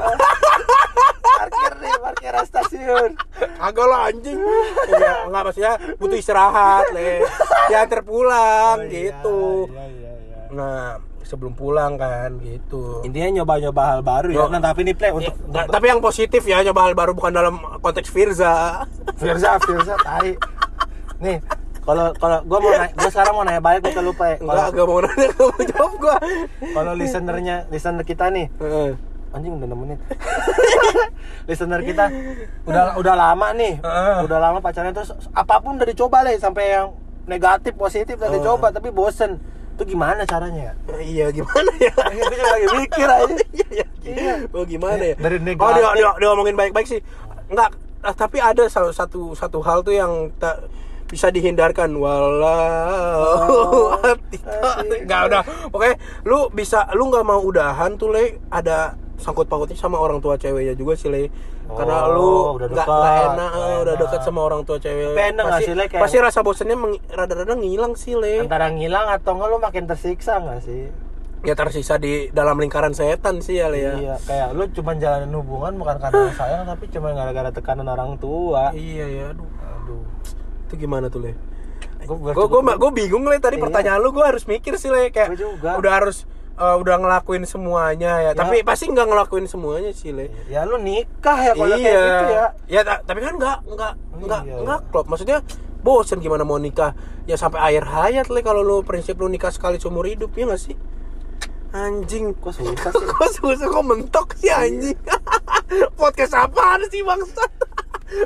[SPEAKER 2] parkir nih parkir stasiun
[SPEAKER 1] Kagak lah anjing. Enggak, enggak maksudnya butuh istirahat, Le. Diantar pulang
[SPEAKER 2] Oh, iya,
[SPEAKER 1] gitu.
[SPEAKER 2] iya, iya, iya.
[SPEAKER 1] Nah, sebelum pulang kan gitu.
[SPEAKER 2] intinya nyoba-nyoba hal baru ya nah tapi nih play
[SPEAKER 1] Ya,
[SPEAKER 2] untuk,
[SPEAKER 1] nah,
[SPEAKER 2] untuk
[SPEAKER 1] tapi yang positif ya coba hal baru bukan dalam konteks Firza.
[SPEAKER 2] Firza, Firza, tai. Nih, kalau kalau gua mau nanya, gua sekarang mau nanya balik ke lu, Pak.
[SPEAKER 1] Enggak,
[SPEAKER 2] Kalau
[SPEAKER 1] enggak mau nanya, mau jawab gua.
[SPEAKER 2] kalau listenernya, listener kita nih, anjing udah 6 menit. <laughs> listener kita udah udah lama nih. Udah lama pacaran terus apa pun udah dicoba lah sampai yang negatif, positif udah dicoba tapi bosen. Itu gimana caranya ya?
[SPEAKER 1] Nah, iya gimana ya? <laughs>
[SPEAKER 2] Gue juga lagi mikir aja. <laughs>
[SPEAKER 1] Iya, iya.
[SPEAKER 2] Iya.
[SPEAKER 1] Oh gimana ya?
[SPEAKER 2] Dari
[SPEAKER 1] Oh dia,
[SPEAKER 2] negatif.
[SPEAKER 1] dia, dia ngomongin baik-baik sih. Enggak, ah, tapi ada satu satu hal tuh yang tak bisa dihindarkan. Walau
[SPEAKER 2] Oh,
[SPEAKER 1] nggak udah. Oke lu bisa lu nggak mau udahan tuh le. Ada sangkut pautnya sama orang tua ceweknya juga sih le. Karena
[SPEAKER 2] Oh,
[SPEAKER 1] lu
[SPEAKER 2] udah
[SPEAKER 1] nggak nggak enak
[SPEAKER 2] nggak
[SPEAKER 1] eh, udah
[SPEAKER 2] enak.
[SPEAKER 1] dekat sama orang tua cewek.
[SPEAKER 2] Tapi enak nggak
[SPEAKER 1] pasti,
[SPEAKER 2] sih, Le, kayak-
[SPEAKER 1] pasti rasa bosannya rada-rada ngilang sih le.
[SPEAKER 2] Antara ngilang atau enggak lu makin tersiksa nggak sih?
[SPEAKER 1] ya tersisa di dalam lingkaran setan sih ya le ya.
[SPEAKER 2] Iya, kayak lu cuma jalanin hubungan bukan karena <gasps> sayang tapi cuma gara-gara tekanan orang tua.
[SPEAKER 1] iya ya. Aduh.
[SPEAKER 2] Aduh.
[SPEAKER 1] Itu gimana tuh le?
[SPEAKER 2] Gue
[SPEAKER 1] gue bingung le. Tadi
[SPEAKER 2] Iya.
[SPEAKER 1] pertanyaan lu gue harus mikir sih le. Kayak
[SPEAKER 2] juga.
[SPEAKER 1] udah harus eh, udah ngelakuin semuanya ya,
[SPEAKER 2] Ya.
[SPEAKER 1] tapi pasti nggak ngelakuin semuanya sih le.
[SPEAKER 2] Ya lu nikah ya kalau
[SPEAKER 1] iya.
[SPEAKER 2] kayak gitu ya.
[SPEAKER 1] ya ta- tapi kan nggak nggak nggak
[SPEAKER 2] Iya.
[SPEAKER 1] nggak klop. Maksudnya bosen gimana mau nikah? Ya sampai akhir hayat le kalau lu prinsip lu nikah sekali seumur hidup ya nggak sih? Anjing.
[SPEAKER 2] Kok susah sih? <laughs>
[SPEAKER 1] kok susah? Kok mentok sih anjing? <laughs> Podcast apaan sih bangsat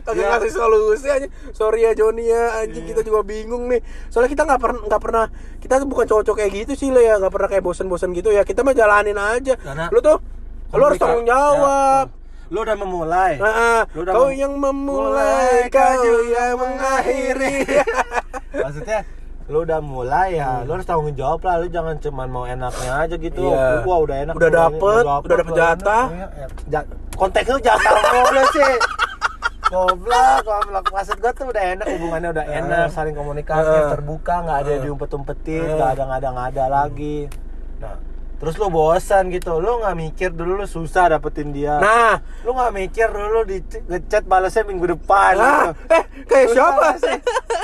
[SPEAKER 1] kagak
[SPEAKER 2] Ya.
[SPEAKER 1] ngasih solusi aja sorry ya Joni ya anjing
[SPEAKER 2] Iya.
[SPEAKER 1] kita juga bingung nih soalnya kita nggak pernah nggak pernah kita tuh bukan cowok-cowok kayak gitu sih le ya nggak pernah kayak bosen-bosen gitu ya kita mah jalanin aja
[SPEAKER 2] Karena
[SPEAKER 1] lu tuh lu harus tanggung jawab
[SPEAKER 2] Ya. Lu udah memulai.
[SPEAKER 1] Nah,
[SPEAKER 2] Lu udah
[SPEAKER 1] kau
[SPEAKER 2] mem-
[SPEAKER 1] yang
[SPEAKER 2] mulai,
[SPEAKER 1] memulai, kau yang mengakhiri. <laughs>
[SPEAKER 2] Maksudnya lu udah mulai ya, lu harus tanggung jawab lah. Lu jangan cuman mau enaknya aja gitu.
[SPEAKER 1] Hmm. Iya.
[SPEAKER 2] Lu gua udah enak.
[SPEAKER 1] Udah dapet,
[SPEAKER 2] ini,
[SPEAKER 1] udah dapet
[SPEAKER 2] gua enak.
[SPEAKER 1] jatah.
[SPEAKER 2] Ja- Konteks lu jatah <laughs> mulu sih. Goblok, goblok. Maksud gua tuh udah enak, hubungannya udah enak, saling komunikasi,
[SPEAKER 1] Eh.
[SPEAKER 2] terbuka, nggak ada
[SPEAKER 1] Eh.
[SPEAKER 2] diumpet-umpetin,
[SPEAKER 1] Eh.
[SPEAKER 2] nggak ada ngada-ngada lagi. Nah, terus lu bosan gitu, lu nggak mikir dulu lu susah dapetin dia.
[SPEAKER 1] Nah,
[SPEAKER 2] lu nggak mikir dulu di ngechat balasnya minggu depan
[SPEAKER 1] lah,
[SPEAKER 2] gitu.
[SPEAKER 1] eh kayak
[SPEAKER 2] Susah
[SPEAKER 1] siapa
[SPEAKER 2] nggak sih?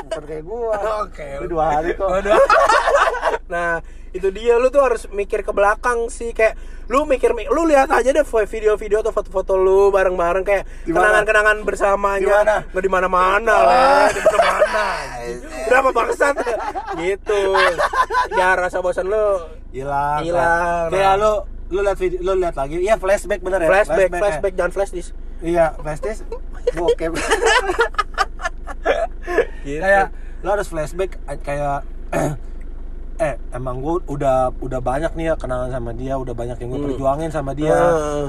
[SPEAKER 2] Bukan kayak gua. <laughs>
[SPEAKER 1] Oke.
[SPEAKER 2] Lu dua hari kok. <laughs>
[SPEAKER 1] Nah, itu dia lu tuh harus mikir ke belakang sih kayak lu mikir lu lihat aja deh video-video atau foto-foto lu bareng-bareng kayak kenangan-kenangan bersamanya. Nggak di mana-mana lah, di mana Udah apa bangsat gitu. Ya rasa bosan lu
[SPEAKER 2] Hilang.
[SPEAKER 1] Hilang.
[SPEAKER 2] Kayak lu lu lihat video lu lihat lagi. Iya flashback bener ya.
[SPEAKER 1] flashback,
[SPEAKER 2] ya.
[SPEAKER 1] flashback jangan flash disk.
[SPEAKER 2] Iya, flashback. Bokep. <laughs>
[SPEAKER 1] Gitu.
[SPEAKER 2] kayak lu harus flashback eh, kayak <clears throat> eh emang gue udah udah banyak nih ya kenangan sama dia udah banyak yang gue
[SPEAKER 1] Hmm.
[SPEAKER 2] perjuangin sama dia
[SPEAKER 1] Heeh.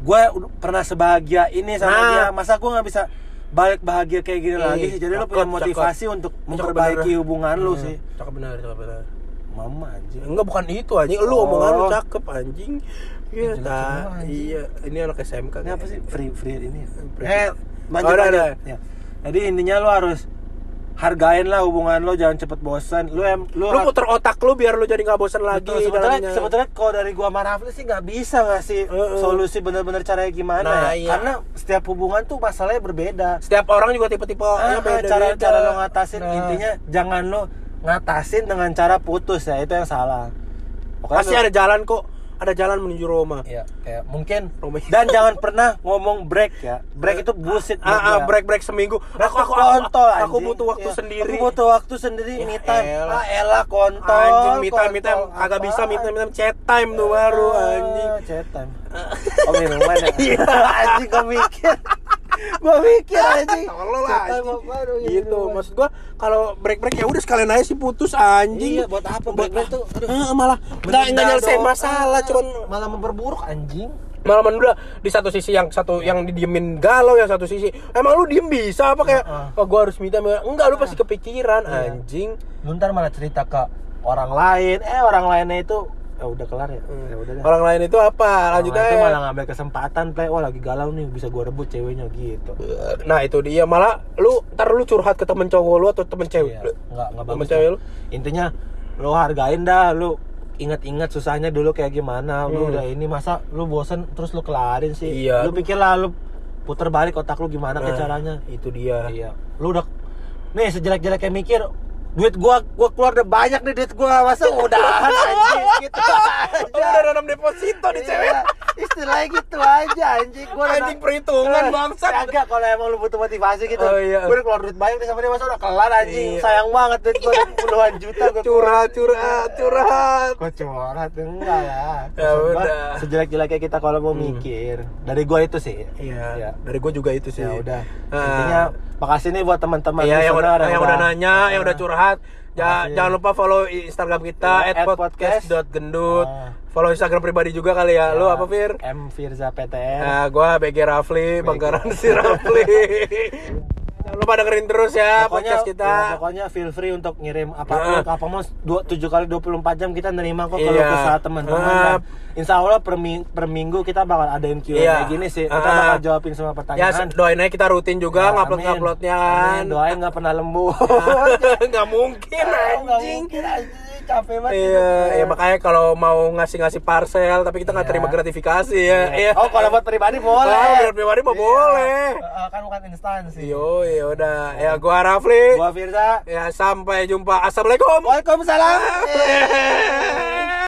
[SPEAKER 2] gue pernah sebahagia ini sama
[SPEAKER 1] Nah.
[SPEAKER 2] dia masa gue nggak bisa balik bahagia kayak gini
[SPEAKER 1] Ih,
[SPEAKER 2] lagi sih jadi
[SPEAKER 1] cakep,
[SPEAKER 2] punya
[SPEAKER 1] cakep.
[SPEAKER 2] motivasi untuk
[SPEAKER 1] Cakep
[SPEAKER 2] memperbaiki
[SPEAKER 1] bener.
[SPEAKER 2] hubungan lu
[SPEAKER 1] Hmm,
[SPEAKER 2] sih
[SPEAKER 1] Cakep benar, cakep benar.
[SPEAKER 2] mama anjing
[SPEAKER 1] Enggak bukan itu anjing, lu
[SPEAKER 2] Oh.
[SPEAKER 1] omongan lu cakep anjing.
[SPEAKER 2] Semua, anjing.
[SPEAKER 1] iya, ini anak SMK.
[SPEAKER 2] ini apa sih free free ini ya?
[SPEAKER 1] Free.
[SPEAKER 2] eh lanjut
[SPEAKER 1] Oh,
[SPEAKER 2] lanjut.
[SPEAKER 1] udah.
[SPEAKER 2] Ya. jadi intinya lu harus hargain lah hubungan lo jangan cepet bosan lu em lu,
[SPEAKER 1] Lu puter otak lu biar lu jadi nggak bosan lagi
[SPEAKER 2] Betul, sebetulnya, sebetulnya kalau dari gua sama Rafli sih nggak bisa ngasih
[SPEAKER 1] Heeh.
[SPEAKER 2] solusi bener-bener caranya gimana
[SPEAKER 1] Nah,
[SPEAKER 2] ya
[SPEAKER 1] iya.
[SPEAKER 2] karena setiap hubungan tuh masalahnya berbeda.
[SPEAKER 1] Setiap orang juga tipe-tipe
[SPEAKER 2] Ah,
[SPEAKER 1] beda
[SPEAKER 2] cara cara lo ngatasin.
[SPEAKER 1] Nah.
[SPEAKER 2] intinya jangan lo ngatasin dengan cara putus ya itu yang salah. Pokoknya
[SPEAKER 1] Pasti
[SPEAKER 2] lo-
[SPEAKER 1] ada jalan kok, ada jalan menuju Roma.
[SPEAKER 2] ya kayak mungkin
[SPEAKER 1] Roma.
[SPEAKER 2] dan jangan pernah ngomong break ya break itu bullshit
[SPEAKER 1] Ah, ah, break break seminggu.
[SPEAKER 2] Break
[SPEAKER 1] Aku aku aku,
[SPEAKER 2] kontol,
[SPEAKER 1] aku
[SPEAKER 2] anjing.
[SPEAKER 1] butuh waktu
[SPEAKER 2] Ya,
[SPEAKER 1] sendiri.
[SPEAKER 2] aku butuh waktu sendiri
[SPEAKER 1] Ya
[SPEAKER 2] me time
[SPEAKER 1] elah.
[SPEAKER 2] ah elah kontol
[SPEAKER 1] Anjing me time me time agak bisa me time me time chat time tuh baru anjing.
[SPEAKER 2] Chat time oh minuman <laughs> ya anjing gua mikir <laughs> gua mikir anjing
[SPEAKER 1] Tolol anjing. Gitu, maksud gua kalau break break ya udah sekalian aja sih putus anjing.
[SPEAKER 2] Iya, buat apa break-break tuh? Aduh.
[SPEAKER 1] Eh, malah nggak nyelesain masalah, cuman
[SPEAKER 2] malah memperburuk anjing
[SPEAKER 1] malah udah di satu sisi yang satu yang didiemin galau yang satu sisi emang lu diem bisa apa kayak
[SPEAKER 2] Heeh.
[SPEAKER 1] oh gua harus minta enggak lu pasti kepikiran
[SPEAKER 2] Iya.
[SPEAKER 1] anjing
[SPEAKER 2] lu ntar malah cerita ke orang lain eh orang lainnya itu ya udah kelar ya? Ya udah deh.
[SPEAKER 1] orang lain itu apa?
[SPEAKER 2] Orang
[SPEAKER 1] lanjut
[SPEAKER 2] lain itu
[SPEAKER 1] aja.
[SPEAKER 2] malah ngambil kesempatan play wah lagi galau nih bisa gua rebut ceweknya gitu.
[SPEAKER 1] Nah itu dia. Malah lu ntar lu curhat ke temen cowok lu atau temen cewek
[SPEAKER 2] Iya, nggak nggak
[SPEAKER 1] Temen
[SPEAKER 2] bagus
[SPEAKER 1] cewek
[SPEAKER 2] lah.
[SPEAKER 1] lu?
[SPEAKER 2] Intinya lu hargain dah. Lu ingat-ingat susahnya dulu kayak gimana. Lu
[SPEAKER 1] Hmm.
[SPEAKER 2] udah ini masa lu bosen terus lu kelarin sih?
[SPEAKER 1] Iya.
[SPEAKER 2] lu pikir lah lu puter balik otak lu gimana
[SPEAKER 1] Nah,
[SPEAKER 2] caranya?
[SPEAKER 1] itu dia.
[SPEAKER 2] Iya. Lu udah nih sejelek-jeleknya mikir duit gua gua keluar udah banyak nih duit gua masa udahan <laughs> anjing gitu aja.
[SPEAKER 1] udah nanam deposito di
[SPEAKER 2] Iya,
[SPEAKER 1] cewek
[SPEAKER 2] istilahnya gitu aja anjing gua udah-
[SPEAKER 1] Anjing perhitungan,
[SPEAKER 2] Eh,
[SPEAKER 1] bangsat.
[SPEAKER 2] kagak kalau emang lu butuh motivasi gitu
[SPEAKER 1] Oh, iya.
[SPEAKER 2] gua udah keluar duit banyak nih sama dia masa udah kelar anjing
[SPEAKER 1] Iya.
[SPEAKER 2] sayang banget duit gua udah puluhan juta gua
[SPEAKER 1] curhat curhat curhat
[SPEAKER 2] Kok curhat enggak lah.
[SPEAKER 1] Ya
[SPEAKER 2] gua,
[SPEAKER 1] udah. Hmm.
[SPEAKER 2] Sejelek-jeleknya kita kalau mau mikir. Dari gua itu sih.
[SPEAKER 1] iya
[SPEAKER 2] Ya.
[SPEAKER 1] dari gua juga itu sih
[SPEAKER 2] Ya udah.
[SPEAKER 1] Nah.
[SPEAKER 2] Intinya makasih nih buat teman-teman
[SPEAKER 1] Iya yang udah yang udah nanya, yang udah curhat. Ja-
[SPEAKER 2] Makasih.
[SPEAKER 1] jangan lupa follow Instagram kita
[SPEAKER 2] Iya,
[SPEAKER 1] @podcast.gendut.
[SPEAKER 2] Ah.
[SPEAKER 1] Follow Instagram pribadi juga kali ya. Lu apa Fir?
[SPEAKER 2] M Firza PTN.
[SPEAKER 1] Nah, gua BG Rafli, Bangkaran si Rafli. Jangan lupa dengerin terus ya podcast kita.
[SPEAKER 2] ya, pokoknya feel free untuk ngirim apa
[SPEAKER 1] Nah.
[SPEAKER 2] apa mau 7 kali 24 jam kita nerima kok kalau
[SPEAKER 1] Iya.
[SPEAKER 2] kesalahan teman-teman.
[SPEAKER 1] Nah.
[SPEAKER 2] Insya Allah per, ming- per minggu kita bakal adain Q&A
[SPEAKER 1] Iya.
[SPEAKER 2] gini sih. Kita
[SPEAKER 1] Ah.
[SPEAKER 2] bakal jawabin semua
[SPEAKER 1] Ya,
[SPEAKER 2] pertanyaan.
[SPEAKER 1] doain aja kita rutin juga
[SPEAKER 2] Ya,
[SPEAKER 1] ngupload
[SPEAKER 2] amin.
[SPEAKER 1] nguploadnya
[SPEAKER 2] Amin.
[SPEAKER 1] kan.
[SPEAKER 2] Doain nggak pernah lembur. <laughs>
[SPEAKER 1] Nggak mungkin anjing.
[SPEAKER 2] mungkin anjing. Capek banget.
[SPEAKER 1] Iya,
[SPEAKER 2] hidupnya.
[SPEAKER 1] ya makanya kalau mau ngasih-ngasih parcel tapi kita nggak
[SPEAKER 2] Iya.
[SPEAKER 1] terima gratifikasi ya. Iya.
[SPEAKER 2] Oh, kalau buat pribadi boleh.
[SPEAKER 1] Ah, buat pribadi mah
[SPEAKER 2] Iya.
[SPEAKER 1] boleh.
[SPEAKER 2] Eh, kan bukan instansi.
[SPEAKER 1] Yo, ya udah. Ya gua Rafli.
[SPEAKER 2] Gua Firza.
[SPEAKER 1] Ya sampai jumpa. Assalamualaikum.
[SPEAKER 2] Waalaikumsalam. <laughs>